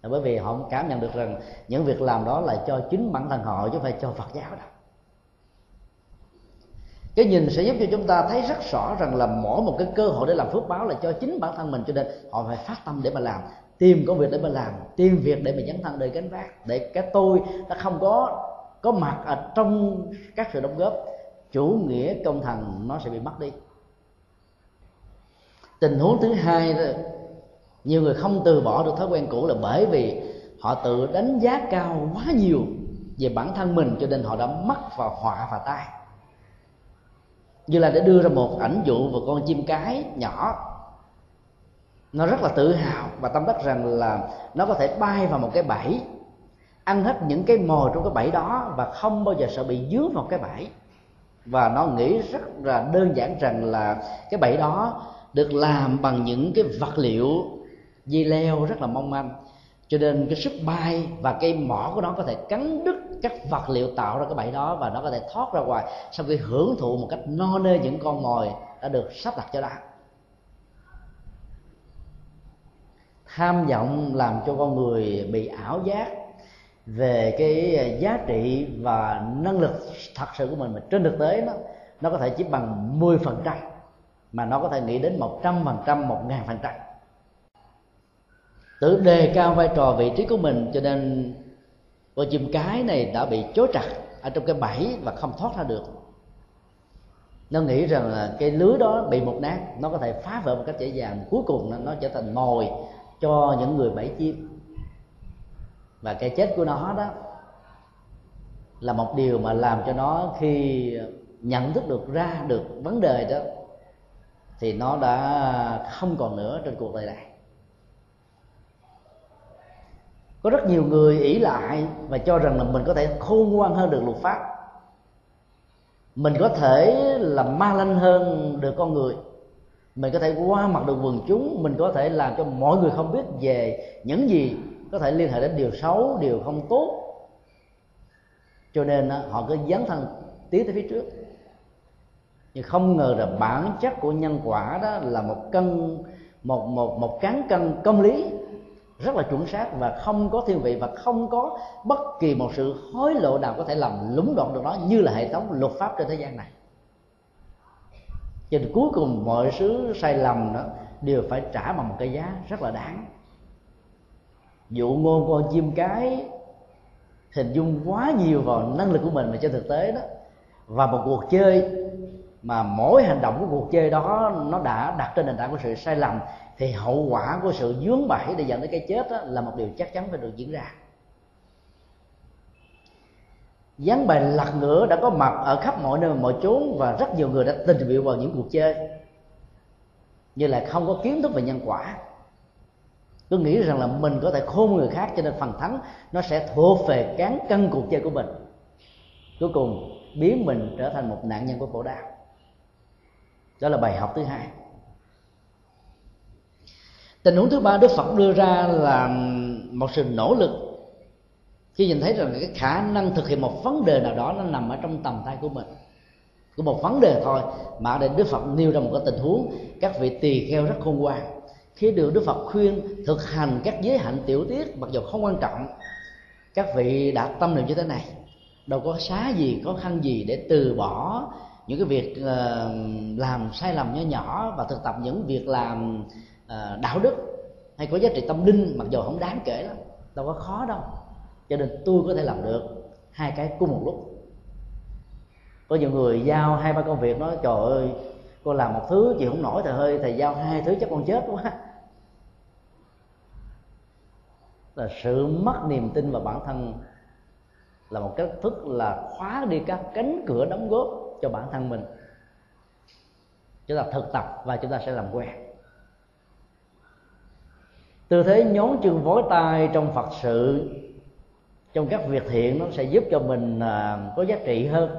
Là bởi vì họ cảm nhận được rằng những việc làm đó là cho chính bản thân họ chứ không phải cho phật giáo đâu cái nhìn sẽ giúp cho chúng ta thấy rất rõ rằng là mỗi một cái cơ hội để làm phước báo là cho chính bản thân mình cho nên họ phải phát tâm để mà làm tìm công việc để mà làm tìm việc để mà dấn thân đời gánh vác để cái tôi nó không có có mặt ở trong các sự đóng góp. Chủ nghĩa công thần nó sẽ bị mất đi. Tình huống thứ hai đó, nhiều người không từ bỏ được thói quen cũ là bởi vì họ tự đánh giá cao quá nhiều về bản thân mình cho nên họ đã mắc vào họa và tai như là để đưa ra một ảnh dụ về con chim cái nhỏ. Nó rất là tự hào và tâm đắc rằng là nó có thể bay vào một cái bẫy, ăn hết những cái mồi trong cái bẫy đó và không bao giờ sợ bị dướng vào cái bẫy. Và nó nghĩ rất là đơn giản rằng là cái bẫy đó được làm bằng những cái vật liệu dây leo rất là mong manh cho nên cái sức bay và cây mỏ của nó có thể cắn đứt các vật liệu tạo ra cái bẫy đó và nó có thể thoát ra ngoài sau khi hưởng thụ một cách no nê những con mồi đã được sắp đặt cho nó tham vọng làm cho con người bị ảo giác về cái giá trị và năng lực thật sự của mình mà trên thực tế nó nó có thể chỉ bằng 10% mà nó có thể nghĩ đến 100% 1000% tự đề cao vai trò vị trí của mình, cho nên con chim cái này đã bị chối chặt ở trong cái bẫy và không thoát ra được. Nó nghĩ rằng là cái lưới đó bị một nát, nó có thể phá vỡ một cách dễ dàng. Cuối cùng nó trở thành mồi cho những người bẫy chim. Và cái chết của nó đó là một điều mà làm cho nó khi nhận thức được, ra được vấn đề đó, thì nó đã không còn nữa trên cuộc đời này. Có rất nhiều người ỷ lại và cho rằng là mình có thể khôn ngoan hơn được luật pháp. Mình có thể là ma lanh hơn được con người. Mình có thể qua mặt được quần chúng. Mình có thể làm cho mọi người không biết về những gì có thể liên hệ đến điều xấu, điều không tốt. Cho nên họ cứ dấn thân tiến tới phía trước. Nhưng không ngờ là bản chất của nhân quả đó là một cân, một một một cán cân công lý rất là chuẩn xác và không có thiên vị và không có bất kỳ một sự hối lộ nào có thể làm lúng đoạn được nó như là hệ thống luật pháp trên thế gian này. Cho nên cuối cùng mọi sự sai lầm đó đều phải trả bằng một cái giá rất là đáng. Dụ ngôn con chim cái hình dung quá nhiều vào năng lực của mình mà trên thực tế đó. Và một cuộc chơi mà mỗi hành động của cuộc chơi đó nó đã đặt trên nền tảng của sự sai lầm thì hậu quả của sự dướng bẫy để dẫn đến cái chết đó, là một điều chắc chắn phải được diễn ra. Gián bài lật ngửa đã có mặt ở khắp mọi nơi mọi chốn và rất nhiều người đã tình nguyện vào những cuộc chơi. Như là không có kiến thức về nhân quả. Tôi nghĩ rằng là mình có thể khôn người khác cho nên phần thắng nó sẽ thuộc về cán cân cuộc chơi của mình. Cuối cùng biến mình trở thành một nạn nhân của khổ đau. Đó là bài học thứ hai tình huống thứ ba đức phật đưa ra là một sự nỗ lực. Khi nhìn thấy rằng cái khả năng thực hiện một vấn đề nào đó nó nằm ở trong tầm tay của mình của một vấn đề thôi mà để đức phật nêu ra một cái tình huống các vị tỳ kheo rất khôn ngoan. Khi được đức phật khuyên thực hành các giới hạnh tiểu tiết mặc dù không quan trọng các vị đã tâm niệm như thế này đâu có xá gì khó khăn gì để từ bỏ những cái việc uh, làm sai lầm nhỏ nhỏ và thực tập những việc làm À, đạo đức hay có giá trị tâm linh, mặc dù không đáng kể lắm, đâu có khó đâu. Cho nên tôi có thể làm được hai cái cùng một lúc. Có nhiều người giao hai ba công việc, nói, trời ơi con làm một thứ chị không nổi, thầy hơi thầy giao hai thứ chắc con chết quá. Là sự mất niềm tin vào bản thân là một cách thức là khóa đi các cánh cửa đóng góp cho bản thân mình. Chúng ta thực tập và chúng ta sẽ làm quen tư thế nhón chân vối tay trong phật sự trong các việc thiện nó sẽ giúp cho mình à, có giá trị hơn.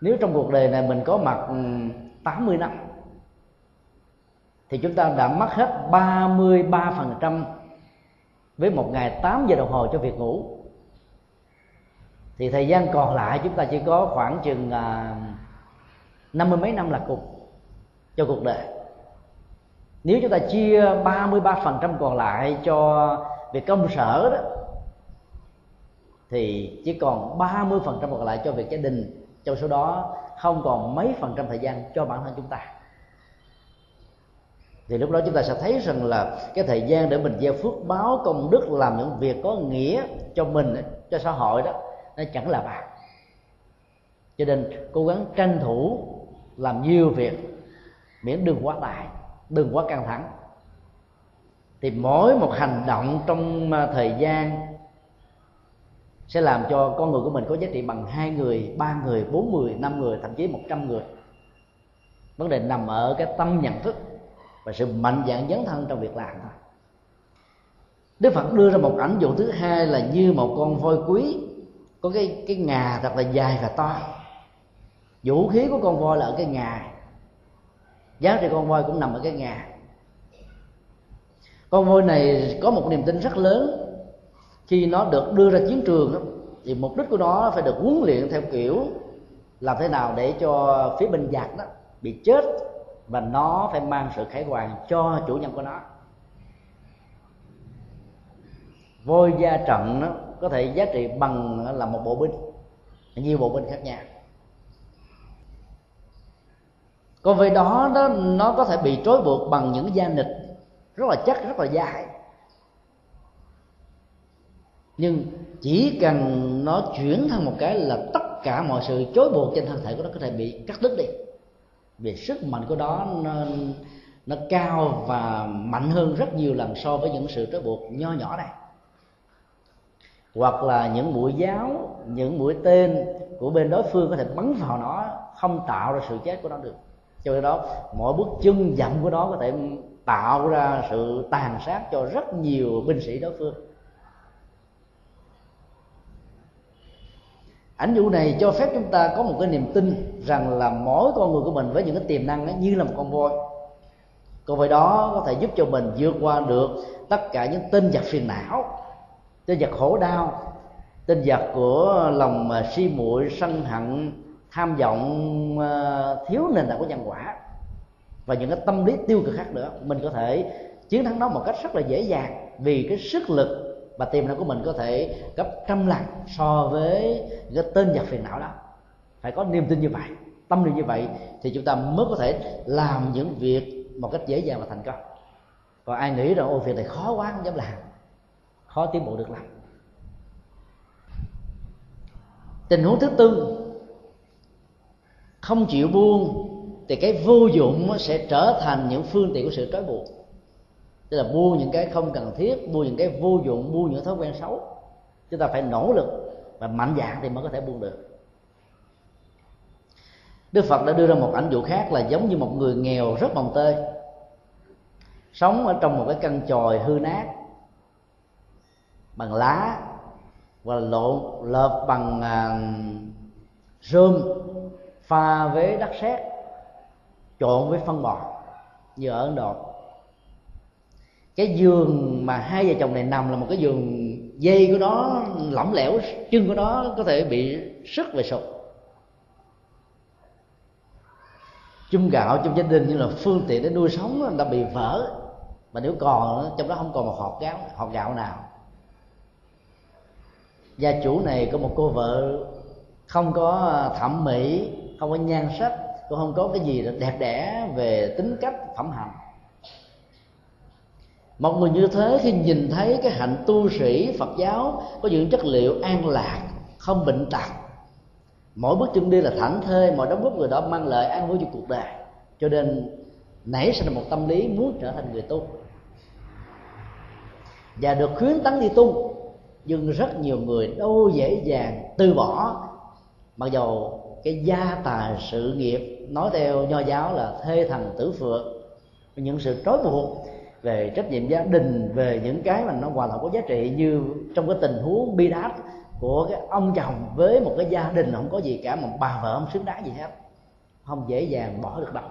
Nếu trong cuộc đời này mình có mặt ừ, 80 năm thì chúng ta đã mất hết 33% với một ngày 8 giờ đồng hồ cho việc ngủ. Thì thời gian còn lại chúng ta chỉ có khoảng chừng à, năm mươi mấy năm là cùng cho cuộc đời nếu chúng ta chia 33% còn lại cho việc công sở đó, thì chỉ còn 30% còn lại cho việc gia đình. Trong số đó, không còn mấy phần trăm thời gian cho bản thân chúng ta. Thì lúc đó chúng ta sẽ thấy rằng là cái thời gian để mình gieo phước báo công đức, làm những việc có nghĩa cho mình, cho xã hội đó, nó chẳng là bạc. Cho nên cố gắng tranh thủ làm nhiều việc, miễn đừng quá tải đừng quá căng thẳng. Thì mỗi một hành động trong à, thời gian sẽ làm cho con người của mình có giá trị bằng hai người, ba người, bốn người, năm người, thậm chí một trăm người. Vấn đề nằm ở cái tâm nhận thức và sự mạnh dạn dấn thân trong việc làm thôi. Đức Phật đưa ra một ảnh dụ thứ hai là như một con voi quý, có cái cái ngà thật là dài và to. Vũ khí của con voi là ở cái ngà giá trị con voi cũng nằm ở cái ngà. Con voi này có một niềm tin rất lớn. Khi nó được đưa ra chiến trường thì mục đích của nó phải được huấn luyện theo kiểu làm thế nào để cho phía bên giặc đó bị chết và nó phải mang sự khải hoàn cho chủ nhân của nó. Voi gia trận đó có thể giá trị bằng là một bộ binh, nhiều bộ binh khác nhau. Còn về đó nó nó có thể bị trói buộc bằng những gia nịch rất là chắc rất là dài nhưng chỉ cần nó chuyển thành một cái là tất cả mọi sự chối buộc trên thân thể của nó có thể bị cắt đứt đi. Vì sức mạnh của đó nó, nó cao và mạnh hơn rất nhiều lần so với những sự trói buộc nho nhỏ này. Hoặc là những mũi giáo những mũi tên của bên đối phương có thể bắn vào nó không tạo ra sự chết của nó được cho nên đó mỗi bước chân dậm của nó có thể tạo ra sự tàn sát cho rất nhiều binh sĩ đối phương. Ảnh dụ này cho phép chúng ta có một cái niềm tin rằng là mỗi con người của mình với những cái tiềm năng ấy, như là một con voi. Con voi đó có thể giúp cho mình vượt qua được tất cả những tinh giặc phiền não tinh giặc khổ đau tinh giặc của lòng si muội sân hận tham vọng ờ, thiếu nền tảng của nhân quả và những cái tâm lý tiêu cực khác nữa, mình có thể chiến thắng nó một cách rất là dễ dàng vì cái sức lực và tiềm năng của mình có thể gấp trăm lần so với cái tên giặc phiền não đó. Phải có niềm tin như vậy, tâm niệm như vậy thì chúng ta mới có thể làm những việc một cách dễ dàng và thành công. Còn ai nghĩ rằng ô việc này khó quá, không dám làm. Khó tiến bộ được lắm. Tình huống thứ tư không chịu buông thì cái vô dụng sẽ trở thành những phương tiện của sự trói buộc. Tức là buông những cái không cần thiết buông những cái vô dụng buông những thói quen xấu. Chúng ta phải nỗ lực và mạnh dạn thì mới có thể buông được. Đức phật đã đưa ra một ảnh dụ khác là giống như một người nghèo rất mồng tơi sống ở trong một cái căn chòi hư nát bằng lá và lộn lợp bằng à, rơm pha với đất sét trộn với phân bò, như ở ấn độ. Cái giường mà hai vợ chồng này nằm là một cái giường dây của nó, lỏng lẻo, chân của nó có thể bị sức về sụp. Chung gạo trong gia đình như là phương tiện để nuôi sống đã bị vỡ. Mà nếu còn trong đó không còn một hộp gạo hộp gạo nào. Gia chủ này có một cô vợ không có thẩm mỹ không có nhan sắc, cũng không có cái gì đẹp đẽ về tính cách, phẩm hạnh. Một người như thế khi nhìn thấy cái hạnh tu sĩ phật giáo có những chất liệu an lạc, không bệnh tật, mỗi bước chân đi là thảnh thơi mọi đóng góp người đó mang lại an vui cho cuộc đời. Cho nên nảy sinh một tâm lý muốn trở thành người tu. Và được khuyến tấn đi tu, nhưng rất nhiều người đâu dễ dàng từ bỏ, mặc dầu cái gia tài sự nghiệp, nói theo nho giáo là thê thần tử phượng, những sự trói buộc về trách nhiệm gia đình, về những cái mà nó hoàn toàn có giá trị như trong cái tình huống bi đát của cái ông chồng với một cái gia đình không có gì cả mà bà vợ không xứng đáng gì hết. Không dễ dàng bỏ được đâu.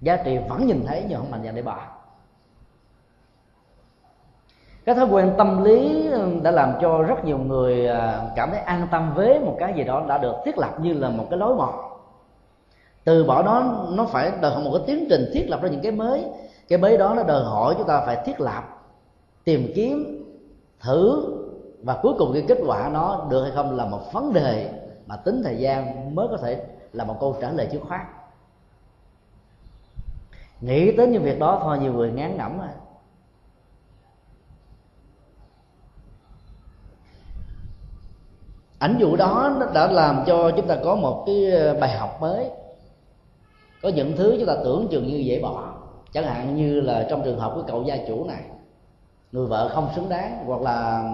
Giá trị vẫn nhìn thấy nhưng không mạnh dạn để bỏ cái thói quen tâm lý đã làm cho rất nhiều người à, cảm thấy an tâm với một cái gì đó đã được thiết lập như là một cái lối mòn. Từ bỏ đó, nó phải đòi hỏi một cái tiến trình thiết lập ra những cái mới. Cái mới đó nó đòi hỏi chúng ta phải thiết lập, tìm kiếm, thử và cuối cùng cái kết quả nó được hay không là một vấn đề mà tính thời gian mới có thể là một câu trả lời trước khoát. Nghĩ tới những việc đó thôi, nhiều người ngán ngẩm rồi ảnh dụ đó nó đã làm cho chúng ta có một cái ờ, bài học mới. Có những thứ chúng ta tưởng chừng như dễ bỏ. Chẳng hạn như là trong trường hợp của cậu gia chủ này, người vợ không xứng đáng, hoặc là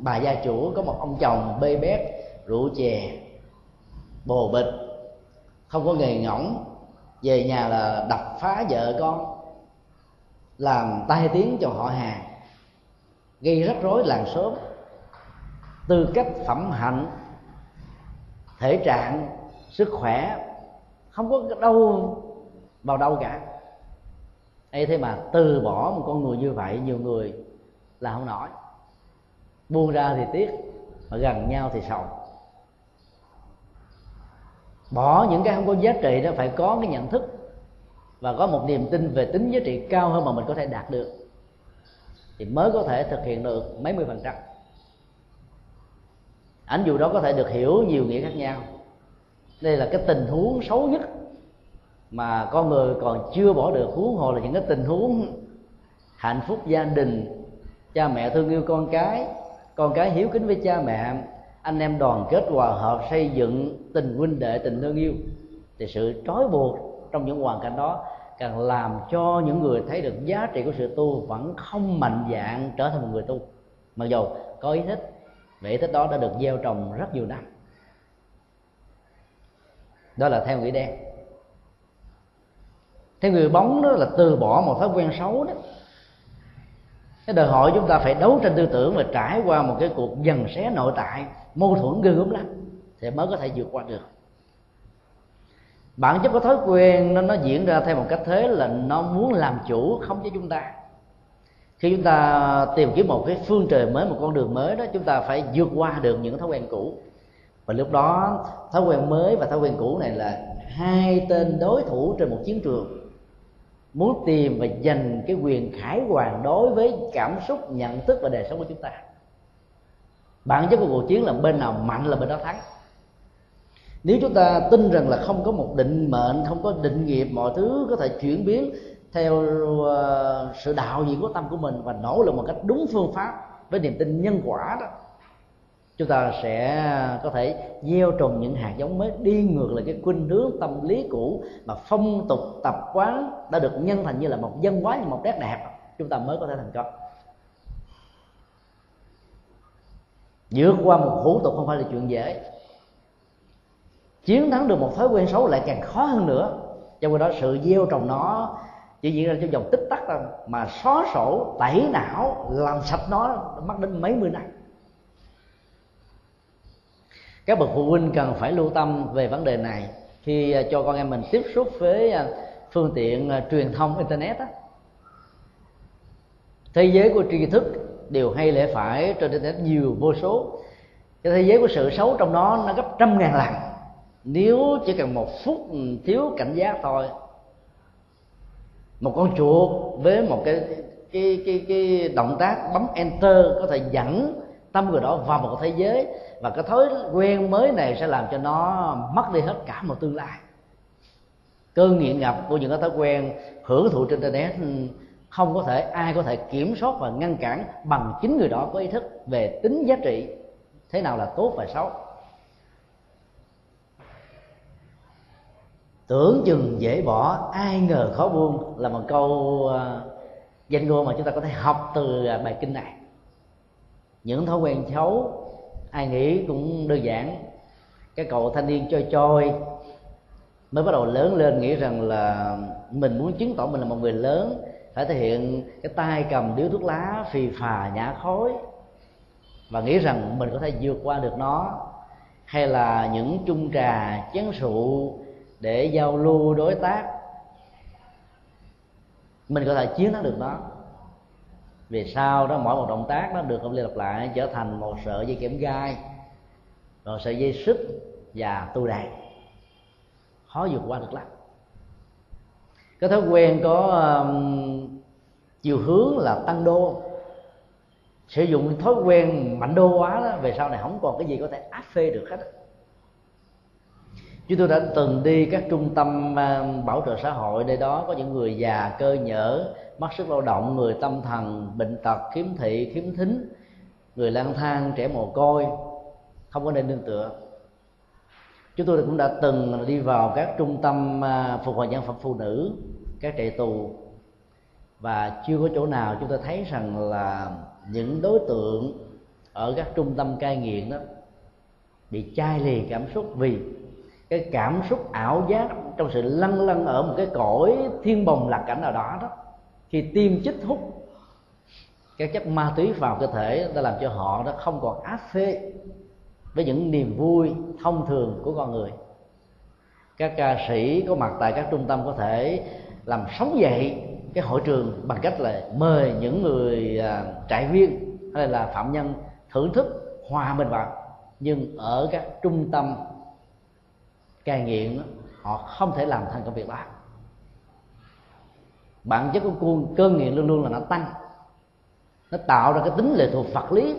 bà gia chủ có một ông chồng bê bét, rượu chè, bồ bịch, không có nghề ngỗng, về nhà là đập phá vợ con, làm tai tiếng cho họ hàng, gây rắc rối làng xóm tư cách phẩm hạnh, thể trạng, sức khỏe, không có đâu vào đâu cả. Ấy thế mà từ bỏ một con người như vậy, nhiều người là không nổi. Buông ra thì tiếc, mà gần nhau thì sầu. Bỏ những cái không có giá trị đó, phải có cái nhận thức và có một niềm tin về tính giá trị cao hơn mà mình có thể đạt được, thì mới có thể thực hiện được mấy mươi phần trăm ảnh dụ đó có thể được hiểu nhiều nghĩa khác nhau. Đây là cái tình huống xấu nhất mà con người còn chưa bỏ được huống hồ là những cái tình huống hạnh phúc gia đình. Cha mẹ thương yêu con cái con cái hiếu kính với cha mẹ, anh em đoàn kết hòa hợp xây dựng tình huynh đệ, tình thương yêu. Thì sự trói buộc trong những hoàn cảnh đó càng làm cho những người thấy được giá trị của sự tu vẫn không mạnh dạng trở thành một người tu. Mặc dù có ý thích và ý thích đó đã được gieo trồng rất nhiều năm. Đó là theo nghĩa đen. Theo người bóng đó là từ bỏ một thói quen xấu đó. Cái đòi hỏi chúng ta phải đấu tranh tư tưởng và trải qua một cái cuộc dần xé nội tại, mâu thuẫn ghê gớm lắm thì mới có thể vượt qua được. Bản chất của thói quen nó nó diễn ra theo một cách thế là nó muốn làm chủ không cho chúng ta khi chúng ta tìm kiếm một cái phương trời mới, một con đường mới đó, chúng ta phải vượt qua được những thói quen cũ. Và lúc đó, thói quen mới và thói quen cũ này là hai tên đối thủ trên một chiến trường muốn tìm và giành cái quyền khải hoàn đối với cảm xúc, nhận thức và đời sống của chúng ta. Bản chất của cuộc chiến là bên nào mạnh là bên đó thắng. Nếu chúng ta tin rằng là không có một định mệnh, không có định nghiệp, mọi thứ có thể chuyển biến theo ờ, sự đạo diễn của tâm của mình và nỗ lực một cách đúng phương pháp với niềm tin nhân quả đó, chúng ta sẽ có thể gieo trồng những hạt giống mới đi ngược lại cái khuynh hướng tâm lý cũ mà phong tục, tập quán đã được nhân thành như là một dân hóa như một nét đẹp. Chúng ta mới có thể thành công. Vượt qua một hủ tục không phải là chuyện dễ. Chiến thắng được một thói quen xấu lại càng khó hơn nữa. Trong khi đó, sự gieo trồng nó chỉ diễn ra trong vòng tích tắc thôi. Mà xóa sổ, tẩy não, làm sạch nó mất đến mấy mươi năm. Các bậc phụ huynh cần phải lưu tâm về vấn đề này. Khi à, cho con em mình tiếp xúc với à, phương tiện à, truyền thông internet đó. thế giới của tri thức đều hay lẽ phải trên internet nhiều vô số. Cái thế giới của sự xấu trong đó nó gấp trăm ngàn lần. Nếu chỉ cần một phút ừ, thiếu cảnh giác thôi một con chuột với một cái cái cái cái động tác bấm enter có thể dẫn tâm người đó vào một thế giới. Và cái thói quen mới này sẽ làm cho nó mất đi hết cả một tương lai. Cơn nghiện ngập của những cái thói quen hưởng thụ trên internet, không có thể, ai có thể kiểm soát và ngăn cản bằng chính người đó có ý thức về tính giá trị. Thế nào là tốt và xấu? Tưởng chừng dễ bỏ, ai ngờ khó buông là một câu ờ, danh ngôn mà chúng ta có thể học từ ờ, bài kinh này. Những thói quen xấu, ai nghĩ cũng đơn giản. Cái cậu thanh niên chơi chơi mới bắt đầu lớn lên nghĩ rằng là mình muốn chứng tỏ mình là một người lớn, phải thể hiện cái tay cầm điếu thuốc lá phì phà nhả khói và nghĩ rằng mình có thể vượt qua được nó. Hay là những chung trà, chén rượu để giao lưu đối tác. Mình có thể chiến thắng được nó vì sau đó? Mỗi một động tác nó được không liên lặp lại trở thành một sợi dây kẽm gai một sợi dây xích và tu đài khó vượt qua được lắm. Cái thói quen có um, chiều hướng là tăng đô. Sử dụng thói quen mạnh đô quá đó về sau này không còn cái gì có thể áp phê được hết chúng tôi đã từng đi các trung tâm à, bảo trợ xã hội nơi đó. Có những người già, cơ nhở mất sức lao động, người tâm thần, bệnh tật, khiếm thị, khiếm thính, người lang thang, trẻ mồ côi. Không có nên nương tựa. Chúng tôi cũng đã từng đi vào các trung tâm à, phục hồi nhân phẩm phụ nữ, các trại tù. Và chưa có chỗ nào chúng tôi thấy rằng là những đối tượng ở các trung tâm cai nghiện đó bị chai lì cảm xúc vì cái cảm xúc ảo giác trong sự lăn lăn ở một cái cõi thiên bồng lạc cảnh nào đó đó khi tiêm chích hút các chất ma túy vào cơ thể đã làm cho họ nó không còn áp phê với những niềm vui thông thường của con người. Các ca sĩ có mặt tại các trung tâm có thể làm sống dậy cái hội trường bằng cách là mời những người à, trại viên hay là phạm nhân thưởng thức hòa mình vào. Nhưng ở các trung tâm cai nghiện họ không thể làm thành công việc đó. Bản chất của cơn nghiện luôn luôn là nó tăng. Nó tạo ra cái tính lệ thuộc vật lý,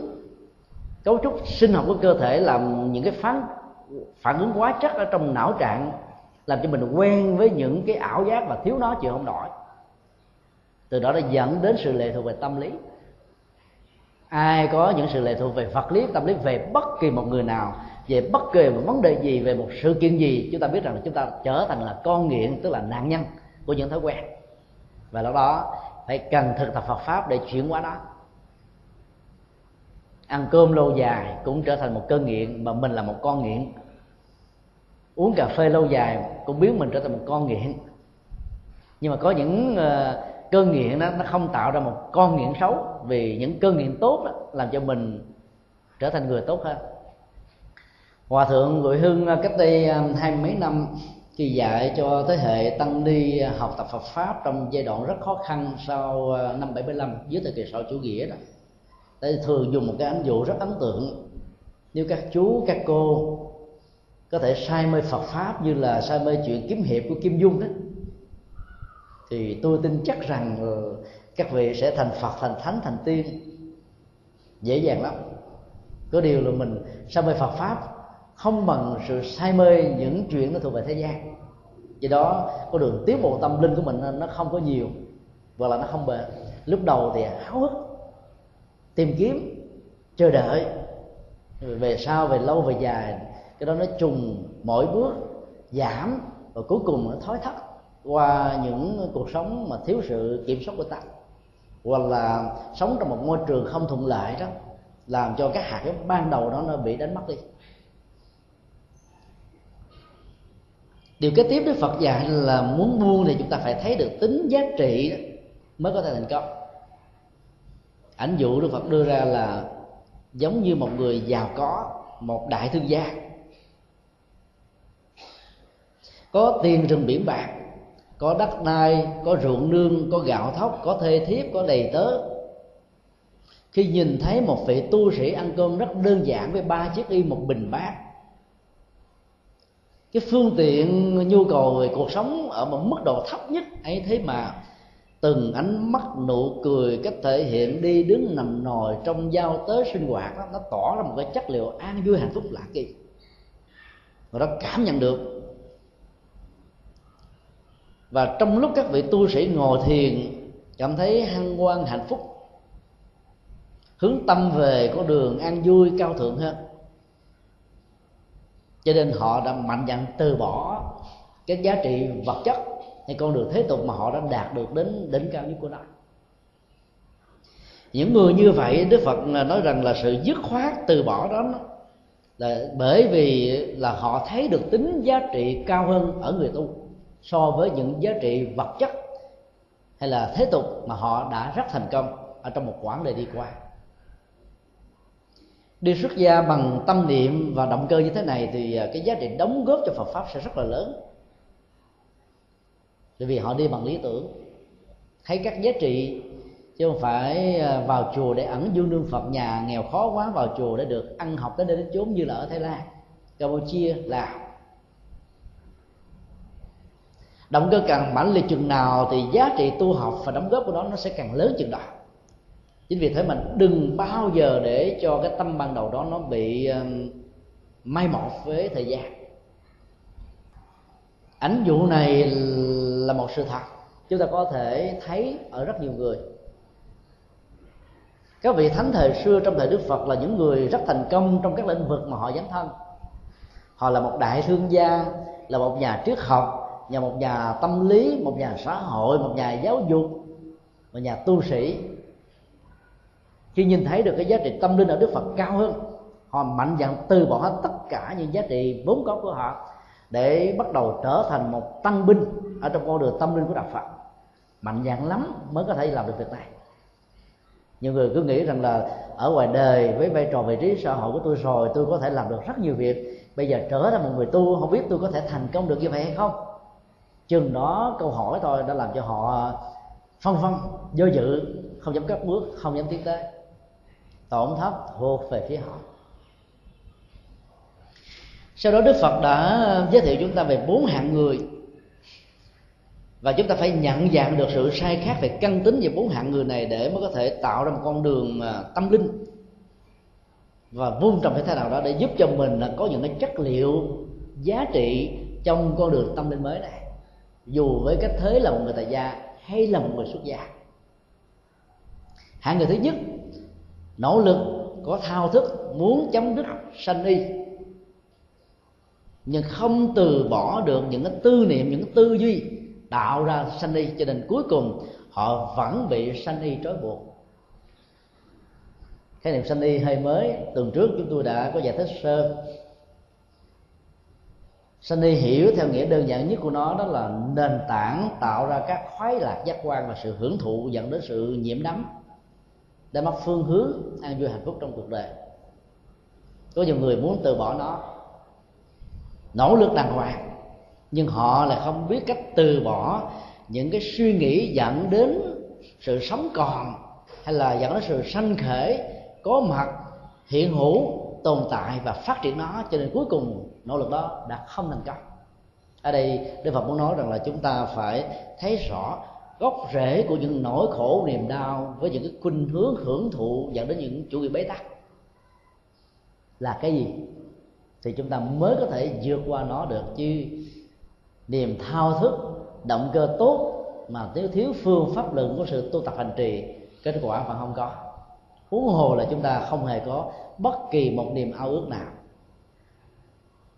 cấu trúc sinh học của cơ thể làm những cái phán phản ứng quá chất ở trong não trạng, làm cho mình quen với những cái ảo giác và thiếu nó chịu không nổi. Từ đó đã dẫn đến sự lệ thuộc về tâm lý. Ai có những sự lệ thuộc về vật lý, tâm lý về bất kỳ một người nào về bất kỳ một vấn đề gì về một sự kiện gì chúng ta biết rằng là chúng ta trở thành là con nghiện tức là nạn nhân của những thói quen. Và lúc đó phải cần thực tập Phật pháp để chuyển hóa đó ăn cơm lâu dài cũng trở thành một cơn nghiện mà mình là một con nghiện. Uống cà phê lâu dài cũng biến mình trở thành một con nghiện. Nhưng mà có những uh, cơn nghiện đó nó không tạo ra một con nghiện xấu vì những cơn nghiện tốt đó, làm cho mình trở thành người tốt hơn hòa thượng gửi Hưng à, cách đây à, hai mấy năm khi dạy cho thế hệ tăng ni à, học tập Phật pháp trong giai đoạn rất khó khăn sau năm 75 dưới thời kỳ sau chủ nghĩa đó. Đây thường dùng một cái ánh dụ rất ấn tượng. Nếu các chú, các cô có thể say mê Phật pháp như là say mê chuyện kiếm hiệp của Kim Dung đó, thì tôi tin chắc rằng ừ, các vị sẽ thành Phật, thành thánh, thành tiên. Dễ dàng lắm. Có điều là mình say mê Phật pháp không bằng sự say mê những chuyện nó thuộc về thế gian. Do đó có đường tiến bộ tâm linh của mình nó không có nhiều và là nó không bền. Lúc đầu thì háo hức, tìm kiếm, chờ đợi. Về sau, về lâu, về dài, cái đó nó trùng mỗi bước giảm, và cuối cùng nó thói thất qua những cuộc sống mà thiếu sự kiểm soát của ta. Hoặc là sống trong một môi trường không thuận lợi đó, làm cho các hạt giống ban đầu đó nó bị đánh mất đi. Điều kế tiếp đức phật dạy là muốn buông thì chúng ta phải thấy được tính giá trị mới có thể thành công. Ảnh dụ đức phật đưa ra là giống như một người giàu có, một đại thương gia. Có tiền rừng biển bạc, có đất đai, có ruộng nương, có gạo thóc, có thê thiếp, có đầy tớ. Khi nhìn thấy một vị tu sĩ ăn cơm rất đơn giản với ba chiếc y một bình bát cái phương tiện nhu cầu về cuộc sống ở một mức độ thấp nhất ấy thế mà từng ánh mắt nụ cười cách thể hiện đi đứng nằm nồi trong giao tế sinh hoạt đó, nó tỏ ra một cái chất liệu an vui hạnh phúc lạ kỳ. Và ta cảm nhận được. Và trong lúc các vị tu sĩ ngồi thiền cảm thấy hân hoan hạnh phúc hướng tâm về con đường an vui cao thượng hơn cho nên họ đã mạnh dạn từ bỏ cái giá trị vật chất. Hay con đường thế tục mà họ đã đạt được đến đỉnh cao nhất của nó những người như vậy, đức phật nói rằng là sự dứt khoát từ bỏ đó là bởi vì là họ thấy được tính giá trị cao hơn ở người tu so với những giá trị vật chất hay là thế tục mà họ đã rất thành công ở trong một quãng đời đi qua đi xuất gia bằng tâm niệm và động cơ như thế này thì à, cái giá trị đóng góp cho Phật pháp sẽ rất là lớn. Bởi vì họ đi bằng lý tưởng. Thấy các giá trị, chứ không phải à, vào chùa để ẩn dương đương phật, nhà nghèo khó quá vào chùa để được ăn học tới đây đến chốn như là ở thái lan, campuchia, lào. Động cơ càng mãnh liệt chừng nào thì giá trị tu học và đóng góp của nó nó sẽ càng lớn chừng đó chính vì thế mình đừng bao giờ để cho cái tâm ban đầu đó nó bị um, mai một với thời gian. Ảnh dụ này là một sự thật. Chúng ta có thể thấy ở rất nhiều người. Các vị thánh thời xưa trong thời đức phật là những người rất thành công trong các lĩnh vực mà họ dấn thân. Họ là một đại thương gia, là một nhà triết học, nhà một nhà tâm lý, một nhà xã hội, một nhà giáo dục, một nhà tu sĩ khi nhìn thấy được cái giá trị tâm linh ở đức phật cao hơn, họ mạnh dạn từ bỏ hết tất cả những giá trị vốn có của họ để bắt đầu trở thành một tăng binh ở trong con đường tâm linh của đạo phật. Mạnh dạn lắm mới có thể làm được việc này. Nhiều người cứ nghĩ rằng là ở ngoài đời với vai trò vị trí xã hội của tôi rồi, tôi có thể làm được rất nhiều việc. Bây giờ trở thành một người tu, không biết tôi có thể thành công được như vậy hay không? Chừng đó câu hỏi thôi đã làm cho họ phân vân, do dự, không dám cất bước, không dám tiến tới tổn thất thuộc về phía họ. Sau đó đức phật đã giới thiệu chúng ta về bốn hạng người. Và chúng ta phải nhận dạng được sự sai khác về căn tính về bốn hạng người này để mới có thể tạo ra một con đường à, tâm linh. Và vun trồng cái thế nào đó để giúp cho mình là có những cái chất liệu giá trị trong con đường tâm linh mới này. Dù với cách thế là một người tại gia hay là một người xuất gia. Hạng người thứ nhất nỗ lực, có thao thức, muốn chấm dứt sanh y. Nhưng không từ bỏ được những cái tư niệm, những cái tư duy tạo ra sanh y. Cho nên cuối cùng, họ vẫn bị sanh y trói buộc. Khái niệm sanh y hơi mới, tuần trước chúng tôi đã có giải thích sơ. Sanh y hiểu theo nghĩa đơn giản nhất của nó, đó là nền tảng tạo ra các khoái lạc giác quan và sự hưởng thụ dẫn đến sự nhiễm đắm để mất phương hướng an vui hạnh phúc trong cuộc đời. Có nhiều người muốn từ bỏ nó, nỗ lực đàng hoàng, nhưng họ lại không biết cách từ bỏ những cái suy nghĩ dẫn đến sự sống còn hay là dẫn đến sự sanh khởi, có mặt, hiện hữu, tồn tại và phát triển nó. Cho nên cuối cùng, nỗ lực đó đã không thành công. Ở đây đức phật muốn nói rằng là chúng ta phải thấy rõ gốc rễ của những nỗi khổ niềm đau với những cái khuynh hướng hưởng thụ dẫn đến những chủ nghĩa bế tắc. Là cái gì? Thì chúng ta mới có thể vượt qua nó được chứ. Niềm thao thức, động cơ tốt mà thiếu thiếu phương pháp luận của sự tu tập hành trì, kết quả vẫn không có. Huống hồ là chúng ta không hề có bất kỳ một niềm ao ước nào.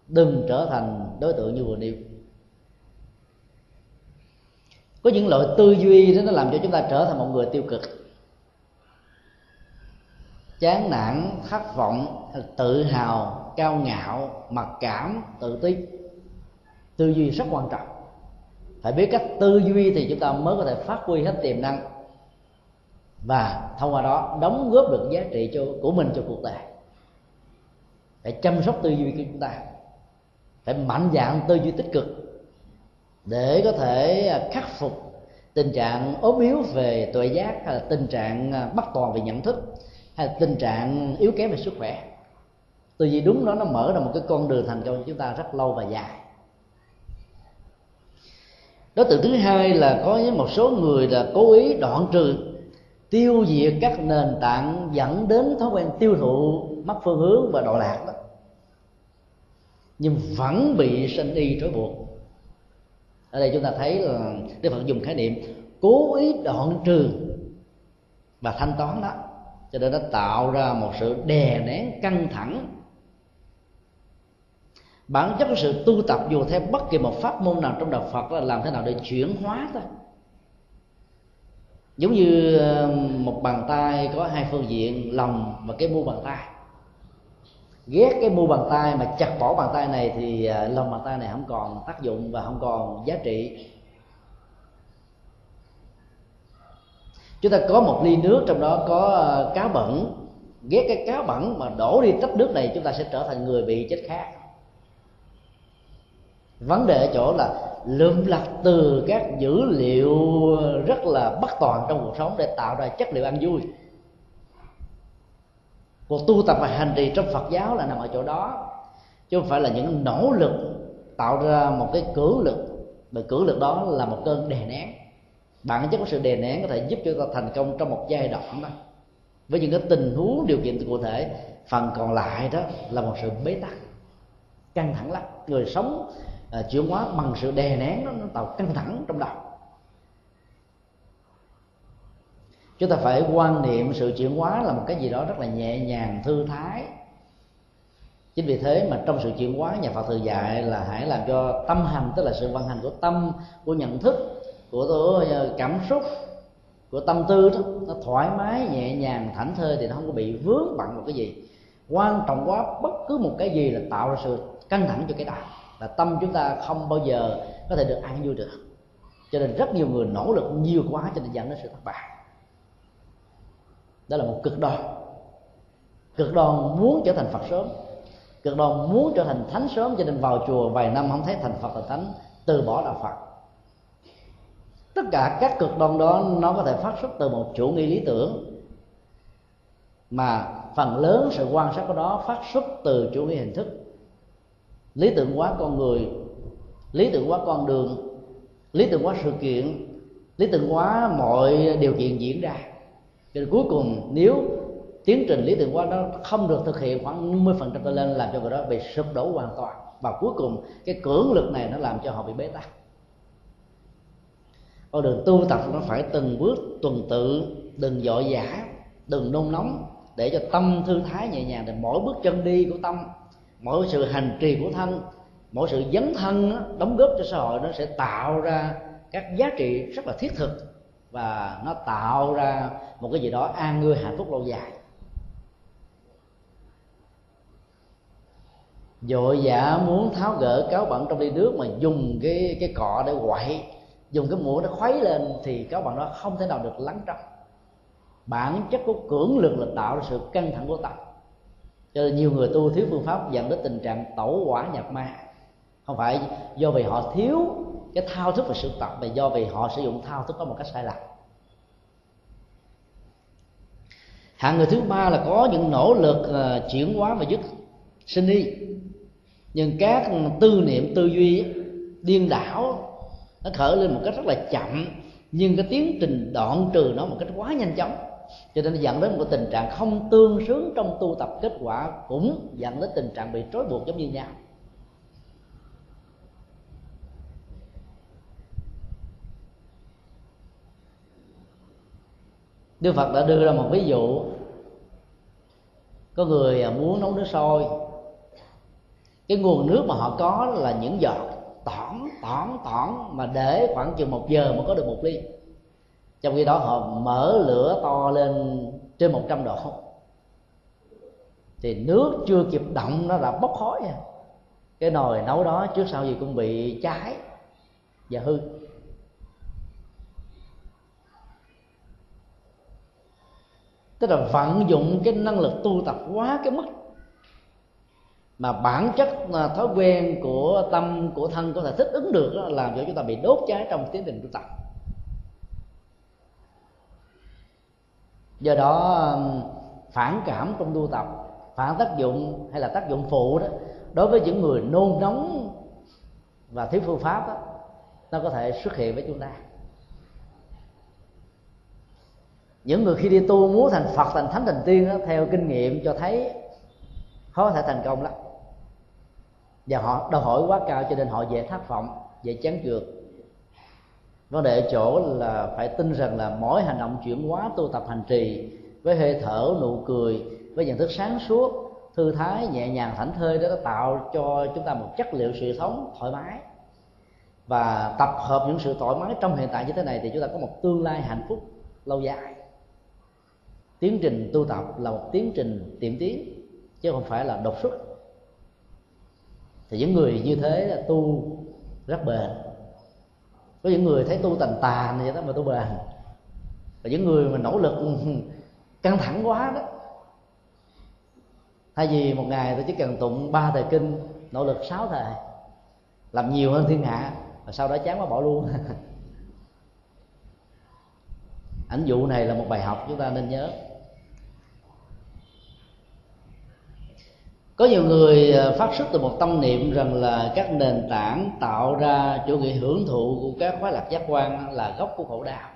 Đừng trở thành đối tượng như vừa nêu có những loại tư duy đó nó làm cho chúng ta trở thành một người tiêu cực. Chán nản thất vọng, tự hào, cao ngạo, mặc cảm, tự ti. Tư duy rất quan trọng. Phải biết cách tư duy thì chúng ta mới có thể phát huy hết tiềm năng. Và thông qua đó, đóng góp được giá trị cho, của mình cho cuộc đời. Phải chăm sóc tư duy của chúng ta. Phải mạnh dạng tư duy tích cực để có thể à, khắc phục tình trạng ốm yếu về tuệ giác hay là tình trạng à, bất toàn về nhận thức hay tình trạng yếu kém về sức khỏe. Từ vì đúng đó, nó mở ra một cái con đường thành công cho chúng ta rất lâu và dài. Đối tượng thứ hai là có một số người là cố ý đoạn trừ, tiêu diệt các nền tảng dẫn đến thói quen tiêu thụ, mất phương hướng và đọa lạc đó. Nhưng vẫn bị sinh y trói buộc ở đây chúng ta thấy là đức phật dùng khái niệm cố ý đoạn trừ và thanh toán đó. Cho nên nó tạo ra một sự đè nén căng thẳng. Bản chất của sự tu tập dù theo bất kỳ một pháp môn nào trong đạo Phật là làm thế nào để chuyển hóa thôi. Giống như ờ, một bàn tay có hai phương diện, lòng và cái mu bàn tay ghét cái mu bàn tay mà chặt bỏ bàn tay này thì à, lòng bàn tay này không còn tác dụng và không còn giá trị. Chúng ta có một ly nước, trong đó có à, cá bẩn. Ghét cái cá bẩn mà đổ đi tách nước này, chúng ta sẽ trở thành người bị chết khác. Vấn đề ở chỗ là lượm lặt từ các dữ liệu rất là bất toàn trong cuộc sống để tạo ra chất liệu ăn vui cuộc tu tập và hành trì trong Phật giáo là nằm ở chỗ đó. Chứ không phải là những nỗ lực tạo ra một cái cưỡng lực. Và cưỡng lực đó là một cơn đè nén. Bản chất của sự đè nén có thể giúp cho ta thành công trong một giai đoạn đó. Với những cái tình huống điều kiện cụ thể phần còn lại đó là một sự bế tắc căng thẳng lắm. Người sống à, chuyển hóa bằng sự đè nén nó, nó tạo căng thẳng trong đầu. Chúng ta phải quan niệm sự chuyển hóa là một cái gì đó rất là nhẹ nhàng, thư thái. Chính vì thế mà trong sự chuyển hóa, nhà phật thường dạy là hãy làm cho tâm hành, tức là sự vận hành của tâm, của nhận thức, của ờ, cảm xúc, của tâm tư đó, nó thoải mái, nhẹ nhàng, thảnh thơi thì nó không có bị vướng bận một cái gì. Quan trọng quá, bất cứ một cái gì là tạo ra sự căng thẳng cho cái đạo là tâm chúng ta không bao giờ có thể được an vui được. Cho nên rất nhiều người nỗ lực nhiều quá cho nên dẫn đến sự thất bại đó là một cực đoan. Cực đoan muốn trở thành phật sớm. Cực đoan muốn trở thành thánh sớm, cho nên vào chùa vài năm không thấy thành phật thành thánh, từ bỏ đạo phật. Tất cả các cực đoan đó, nó có thể phát xuất từ một chủ nghĩa lý tưởng, mà phần lớn sự quan sát của nó phát xuất từ chủ nghĩa hình thức. Lý tưởng hóa con người, lý tưởng hóa con đường, lý tưởng hóa sự kiện, lý tưởng hóa mọi điều kiện diễn ra cho nên cuối cùng nếu tiến trình lý tưởng hóa nó không được thực hiện khoảng 50% trở lên làm cho người đó bị sụp đổ hoàn toàn. Và cuối cùng, cái cưỡng lực này nó làm cho họ bị bế tắc. Con đường tu tập nó phải từng bước, tuần tự, đừng dội dã, đừng nôn nóng, để cho tâm thư thái nhẹ nhàng. Để mỗi bước chân đi của tâm, mỗi sự hành trì của thân, mỗi sự dấn thân đóng góp cho xã hội, nó sẽ tạo ra các giá trị rất là thiết thực và nó tạo ra một cái gì đó an vui hạnh phúc lâu dài. Dội dã muốn tháo gỡ cáo bẩn trong ly nước mà dùng cái cái cọ để quậy, dùng cái muỗng để khuấy lên thì cáo bẩn đó không thể nào được lắng trong. Bản chất của cưỡng lực là tạo ra sự căng thẳng của tâm. Cho nên nhiều người tu thiếu phương pháp dẫn đến tình trạng tẩu quả nhập ma. Không phải do vì họ thiếu cái thao thức và sự tập mà do vì họ sử dụng thao thức có một cách sai lầm. Hạng người thứ ba là có những nỗ lực uh, chuyển hóa và dứt sinh đi nhưng các tư niệm tư duy điên đảo nó khởi lên một cách rất là chậm nhưng cái tiến trình đoạn trừ nó một cách quá nhanh chóng. Cho nên dẫn đến một tình trạng không tương xứng trong tu tập. Kết quả cũng dẫn đến tình trạng bị trói buộc giống như nhau. Đức Phật đã đưa ra một ví dụ. Có người à, muốn nấu nước sôi. Cái nguồn nước mà họ có là những giọt tỏn tỏn tỏn Mà để khoảng chừng một giờ mới có được một ly. Trong khi đó họ mở lửa to lên trên 100 độ. Thì nước chưa kịp động nó đã bốc khói. À. cái nồi nấu đó trước sau gì cũng bị cháy và hư. Tức là vận dụng cái năng lực tu tập quá cái mức. Mà bản chất à, thói quen của tâm của thân có thể thích ứng được đó, làm cho chúng ta bị đốt cháy trong tiến trình tu tập. Do đó phản cảm trong tu tập phản tác dụng hay là tác dụng phụ đó đối với những người nôn nóng và thiếu phương pháp đó, nó có thể xuất hiện với chúng ta. Những người khi đi tu muốn thành phật thành thánh thành tiên đó, theo kinh nghiệm cho thấy khó có thể thành công lắm. Và họ đòi hỏi quá cao cho nên họ dễ thất vọng dễ chán chường. Vấn đề ở chỗ là phải tin rằng là mỗi hành động chuyển hóa tu tập hành trì với hơi thở nụ cười với nhận thức sáng suốt thư thái nhẹ nhàng thảnh thơi đó nó tạo cho chúng ta một chất liệu sự sống thoải mái. Và tập hợp những sự thoải mái trong hiện tại như thế này thì chúng ta có một tương lai hạnh phúc lâu dài tiến trình tu tập là một tiến trình tiệm tiến, chứ không phải là đột xuất. Thì những người như thế là tu rất bền. Có những người thấy tu tàn tàn vậy đó mà tu bền. Và những người mà nỗ lực căng thẳng quá đó, thay vì một ngày tôi chỉ cần tụng ba thời kinh, nỗ lực sáu thời, làm nhiều hơn thiên hạ và sau đó chán quá bỏ luôn. Ảnh dụ này là một bài học chúng ta nên nhớ. Có nhiều người ờ, phát xuất từ một tâm niệm rằng là các nền tảng tạo ra chủ nghĩa hưởng thụ của các khoái lạc giác quan là gốc của khổ đau.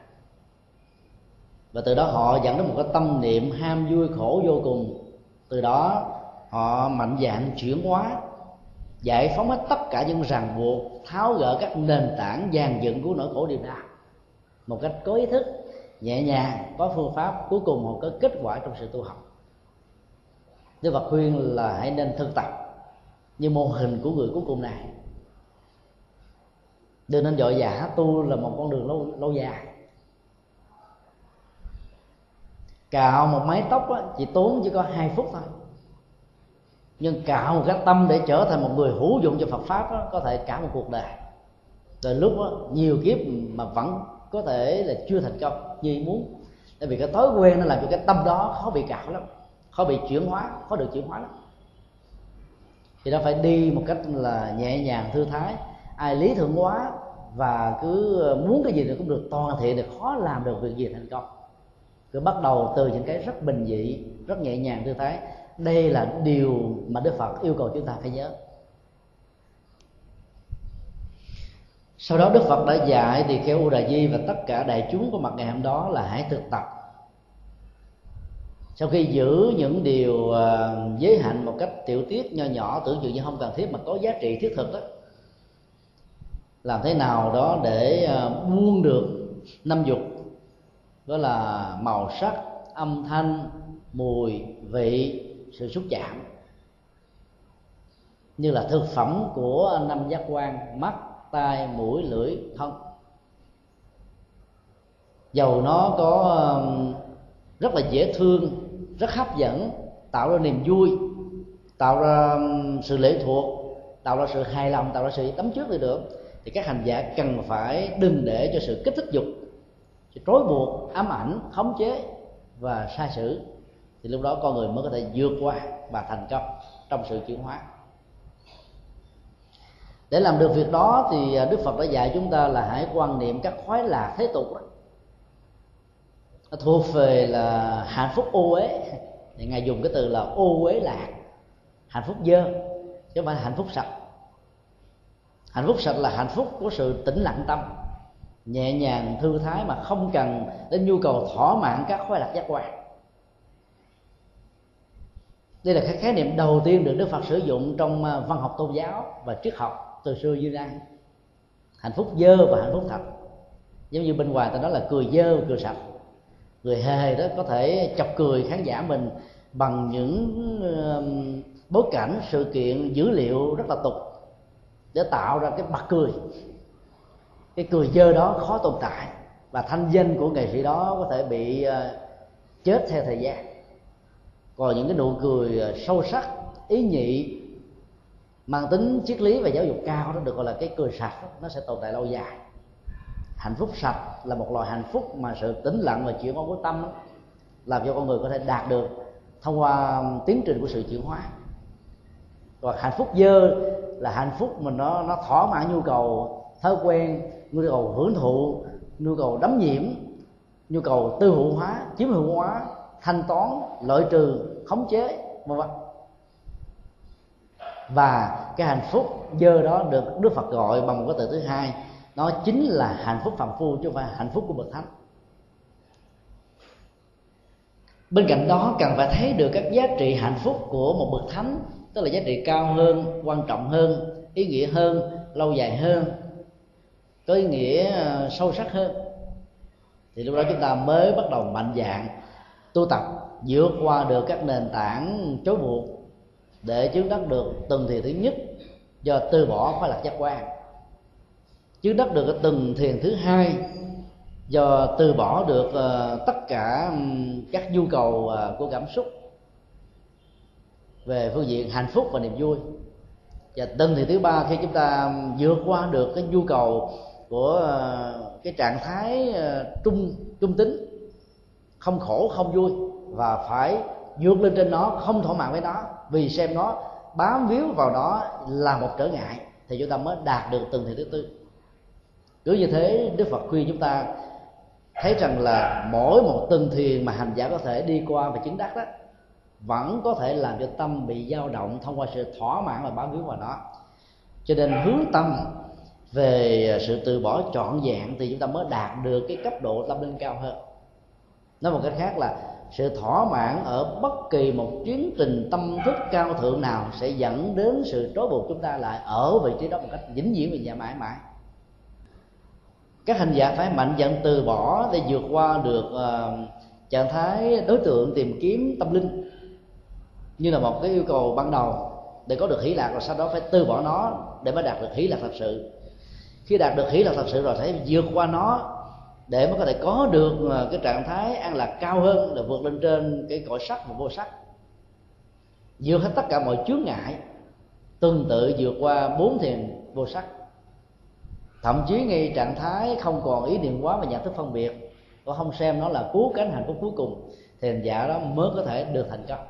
Và từ đó họ dẫn đến một cái tâm niệm ham vui khổ vô cùng. Từ đó họ mạnh dạn chuyển hóa, giải phóng hết tất cả những ràng buộc, tháo gỡ các nền tảng dàn dựng của nỗi khổ điều đau một cách có ý thức, nhẹ nhàng, có phương pháp, cuối cùng họ có kết quả trong sự tu học. Đức Phật khuyên là hãy nên thực tập như mô hình của người cuối cùng này. Đừng nên dội giả tu là một con đường lâu lâu dài. Cạo một mái tóc á, chỉ tốn chỉ có hai phút thôi. Nhưng cạo một cái tâm để trở thành một người hữu dụng cho Phật pháp đó, có thể cả một cuộc đời. Rồi lúc đó, nhiều kiếp mà vẫn có thể là chưa thành công như ý muốn. Tại vì cái thói quen nó làm cho cái tâm đó khó bị cạo lắm khó bị chuyển hóa, khó được chuyển hóa lắm. Thì nó phải đi một cách là nhẹ nhàng, thư thái. Ai lý thượng hóa và cứ muốn cái gì thì cũng được, toàn thiện thì khó làm được việc gì thành công. Cứ bắt đầu từ những cái rất bình dị, rất nhẹ nhàng, thư thái. Đây là điều mà đức phật yêu cầu chúng ta phải nhớ. Sau đó đức phật đã dạy thì kheo u đà di và tất cả đại chúng có mặt ngày hôm đó là hãy thực tập sau khi giữ những điều à, giới hạn một cách tiểu tiết, nho nhỏ, tưởng chừng như không cần thiết mà có giá trị thiết thực đó làm thế nào đó để à, buông được năm dục? Đó là màu sắc, âm thanh, mùi, vị, sự xúc chạm. Như là thực phẩm của năm giác quan, mắt, tai, mũi, lưỡi, thân. Dầu nó có rất là dễ thương rất hấp dẫn, tạo ra niềm vui, tạo ra sự lệ thuộc, tạo ra sự hài lòng, tạo ra sự tấm trước đi được. Thì các hành giả cần phải đừng để cho sự kích thích dục, sự trói buộc, ám ảnh, khống chế và sai sử. Thì lúc đó con người mới có thể vượt qua và thành công trong sự chuyển hóa. Để làm được việc đó thì à, đức phật đã dạy chúng ta là hãy quan niệm các khoái lạc thế tục đó nó thuộc về là hạnh phúc ô uế. Thì ngài dùng cái từ là ô uế lạc. Hạnh phúc dơ, chứ không phải hạnh phúc sạch. Hạnh phúc sạch là hạnh phúc của sự tĩnh lặng tâm. Nhẹ nhàng, thư thái mà không cần đến nhu cầu thỏa mãn các khoái lạc giác quan. Đây là cái khái niệm đầu tiên được đức phật sử dụng trong à, văn học tôn giáo và triết học từ xưa như nay. Hạnh phúc dơ và hạnh phúc thật. Giống như bên ngoài ta nói là cười dơ, cười sạch người hề đó có thể chọc cười khán giả mình bằng những bối cảnh sự kiện dữ liệu rất là tục để tạo ra cái mặt cười. Cái cười dơ đó khó tồn tại và thanh danh của nghệ sĩ đó có thể bị ờ, chết theo thời gian. Còn những cái nụ cười ờ, sâu sắc ý nhị mang tính triết lý và giáo dục cao đó được gọi là cái cười sạch đó, nó sẽ tồn tại lâu dài hạnh phúc sạch là một loại hạnh phúc mà sự tĩnh lặng và chuyển hóa của tâm đó, làm cho con người có thể đạt được thông qua tiến trình của sự chuyển hóa. Còn hạnh phúc dơ là hạnh phúc mà nó nó thỏa mãn nhu cầu thói quen nhu cầu hưởng thụ nhu cầu đắm nhiễm nhu cầu tư hữu hóa chiếm hữu hóa thanh toán lợi trừ khống chế vân vân. Và cái hạnh phúc dơ đó được đức phật gọi bằng một cái từ thứ hai nó chính là hạnh phúc phạm phu chứ không phải hạnh phúc của bậc thánh. Bên cạnh đó cần phải thấy được các giá trị hạnh phúc của một bậc thánh, tức là giá trị cao hơn, quan trọng hơn, ý nghĩa hơn, lâu dài hơn, có ý nghĩa ờ, sâu sắc hơn. Thì lúc đó chúng ta mới bắt đầu mạnh dạng tu tập, vượt qua được các nền tảng chối buộc để chứng đắc được từng thiền thứ nhất do từ bỏ khoái lạc giác quan chứng đắc được cái từng thiền thứ hai do từ bỏ được uh, tất cả các nhu cầu uh, của cảm xúc về phương diện hạnh phúc và niềm vui. Và từng thì thứ ba khi chúng ta vượt qua được cái nhu cầu của uh, cái trạng thái trung trung tính không khổ không vui và phải vượt lên trên nó không thỏa mãn với nó vì xem nó bám víu vào đó là một trở ngại thì chúng ta mới đạt được từng thiền thứ tư cứ như thế, đức phật khuyên chúng ta thấy rằng là mỗi một từng thiền mà hành giả có thể đi qua và chứng đắc đó, vẫn có thể làm cho tâm bị dao động thông qua sự thỏa mãn và bám víu vào nó. Cho nên hướng tâm về sự từ bỏ trọn vẹn thì chúng ta mới đạt được cái cấp độ tâm linh cao hơn. Nói một cách khác là sự thỏa mãn ở bất kỳ một chuyến trình tâm thức cao thượng nào sẽ dẫn đến sự trói buộc chúng ta lại ở vị trí đó một cách vĩnh viễn và mãi mãi các hành giả phải mạnh dạn từ bỏ để vượt qua được uh, trạng thái đối tượng tìm kiếm tâm linh như là một cái yêu cầu ban đầu. Để có được hỷ lạc rồi sau đó phải từ bỏ nó để mới đạt được hỷ lạc thật sự. Khi đạt được hỷ lạc thật sự rồi phải vượt qua nó để mới có thể có được ờ, cái trạng thái an lạc cao hơn là vượt lên trên cái cõi sắc và vô sắc. Vượt hết tất cả mọi chướng ngại tương tự vượt qua bốn thiền vô sắc thậm chí ngay trạng thái không còn ý niệm quá và nhận thức phân biệt có không xem nó là cứu cánh hạnh phúc cuối cùng thì hành giả đó mới có thể được thành công.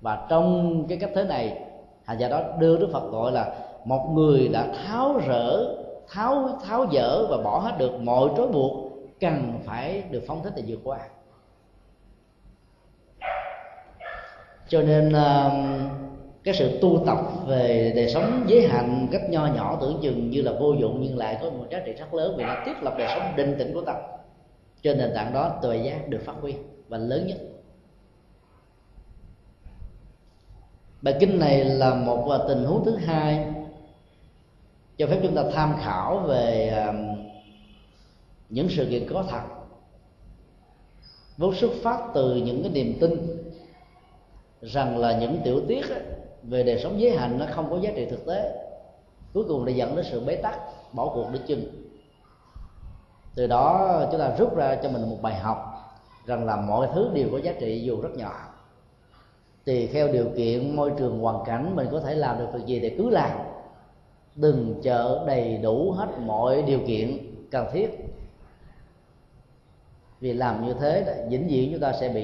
Và trong cái cách thế này hành giả đó đưa đức phật gọi là một người đã tháo rỡ tháo tháo dỡ và bỏ hết được mọi trói buộc cần phải được phóng thích để vượt qua. Cho nên uh, cái sự tu tập về đời sống giới hạn cách nho nhỏ tưởng chừng như là vô dụng, nhưng lại có một giá trị rất lớn vì nó thiết lập đời sống định tĩnh của tâm trên nền tảng đó, tuệ giác được phát huy, và lớn nhất. Bài kinh này là một à, tình huống thứ hai cho phép chúng ta tham khảo về à, những sự kiện có thật, vốn xuất phát từ những cái niềm tin rằng là những tiểu tiết về đời sống giới hạnh nó không có giá trị thực tế. Cuối cùng là dẫn đến sự bế tắc, bỏ cuộc để chừng từ đó chúng ta rút ra cho mình một bài học rằng là mọi thứ đều có giá trị dù rất nhỏ. Tùy theo điều kiện, môi trường, hoàn cảnh, mình có thể làm được việc gì thì cứ làm. Đừng chờ đầy đủ hết mọi điều kiện cần thiết. Vì làm như thế, vĩnh viễn chúng ta sẽ bị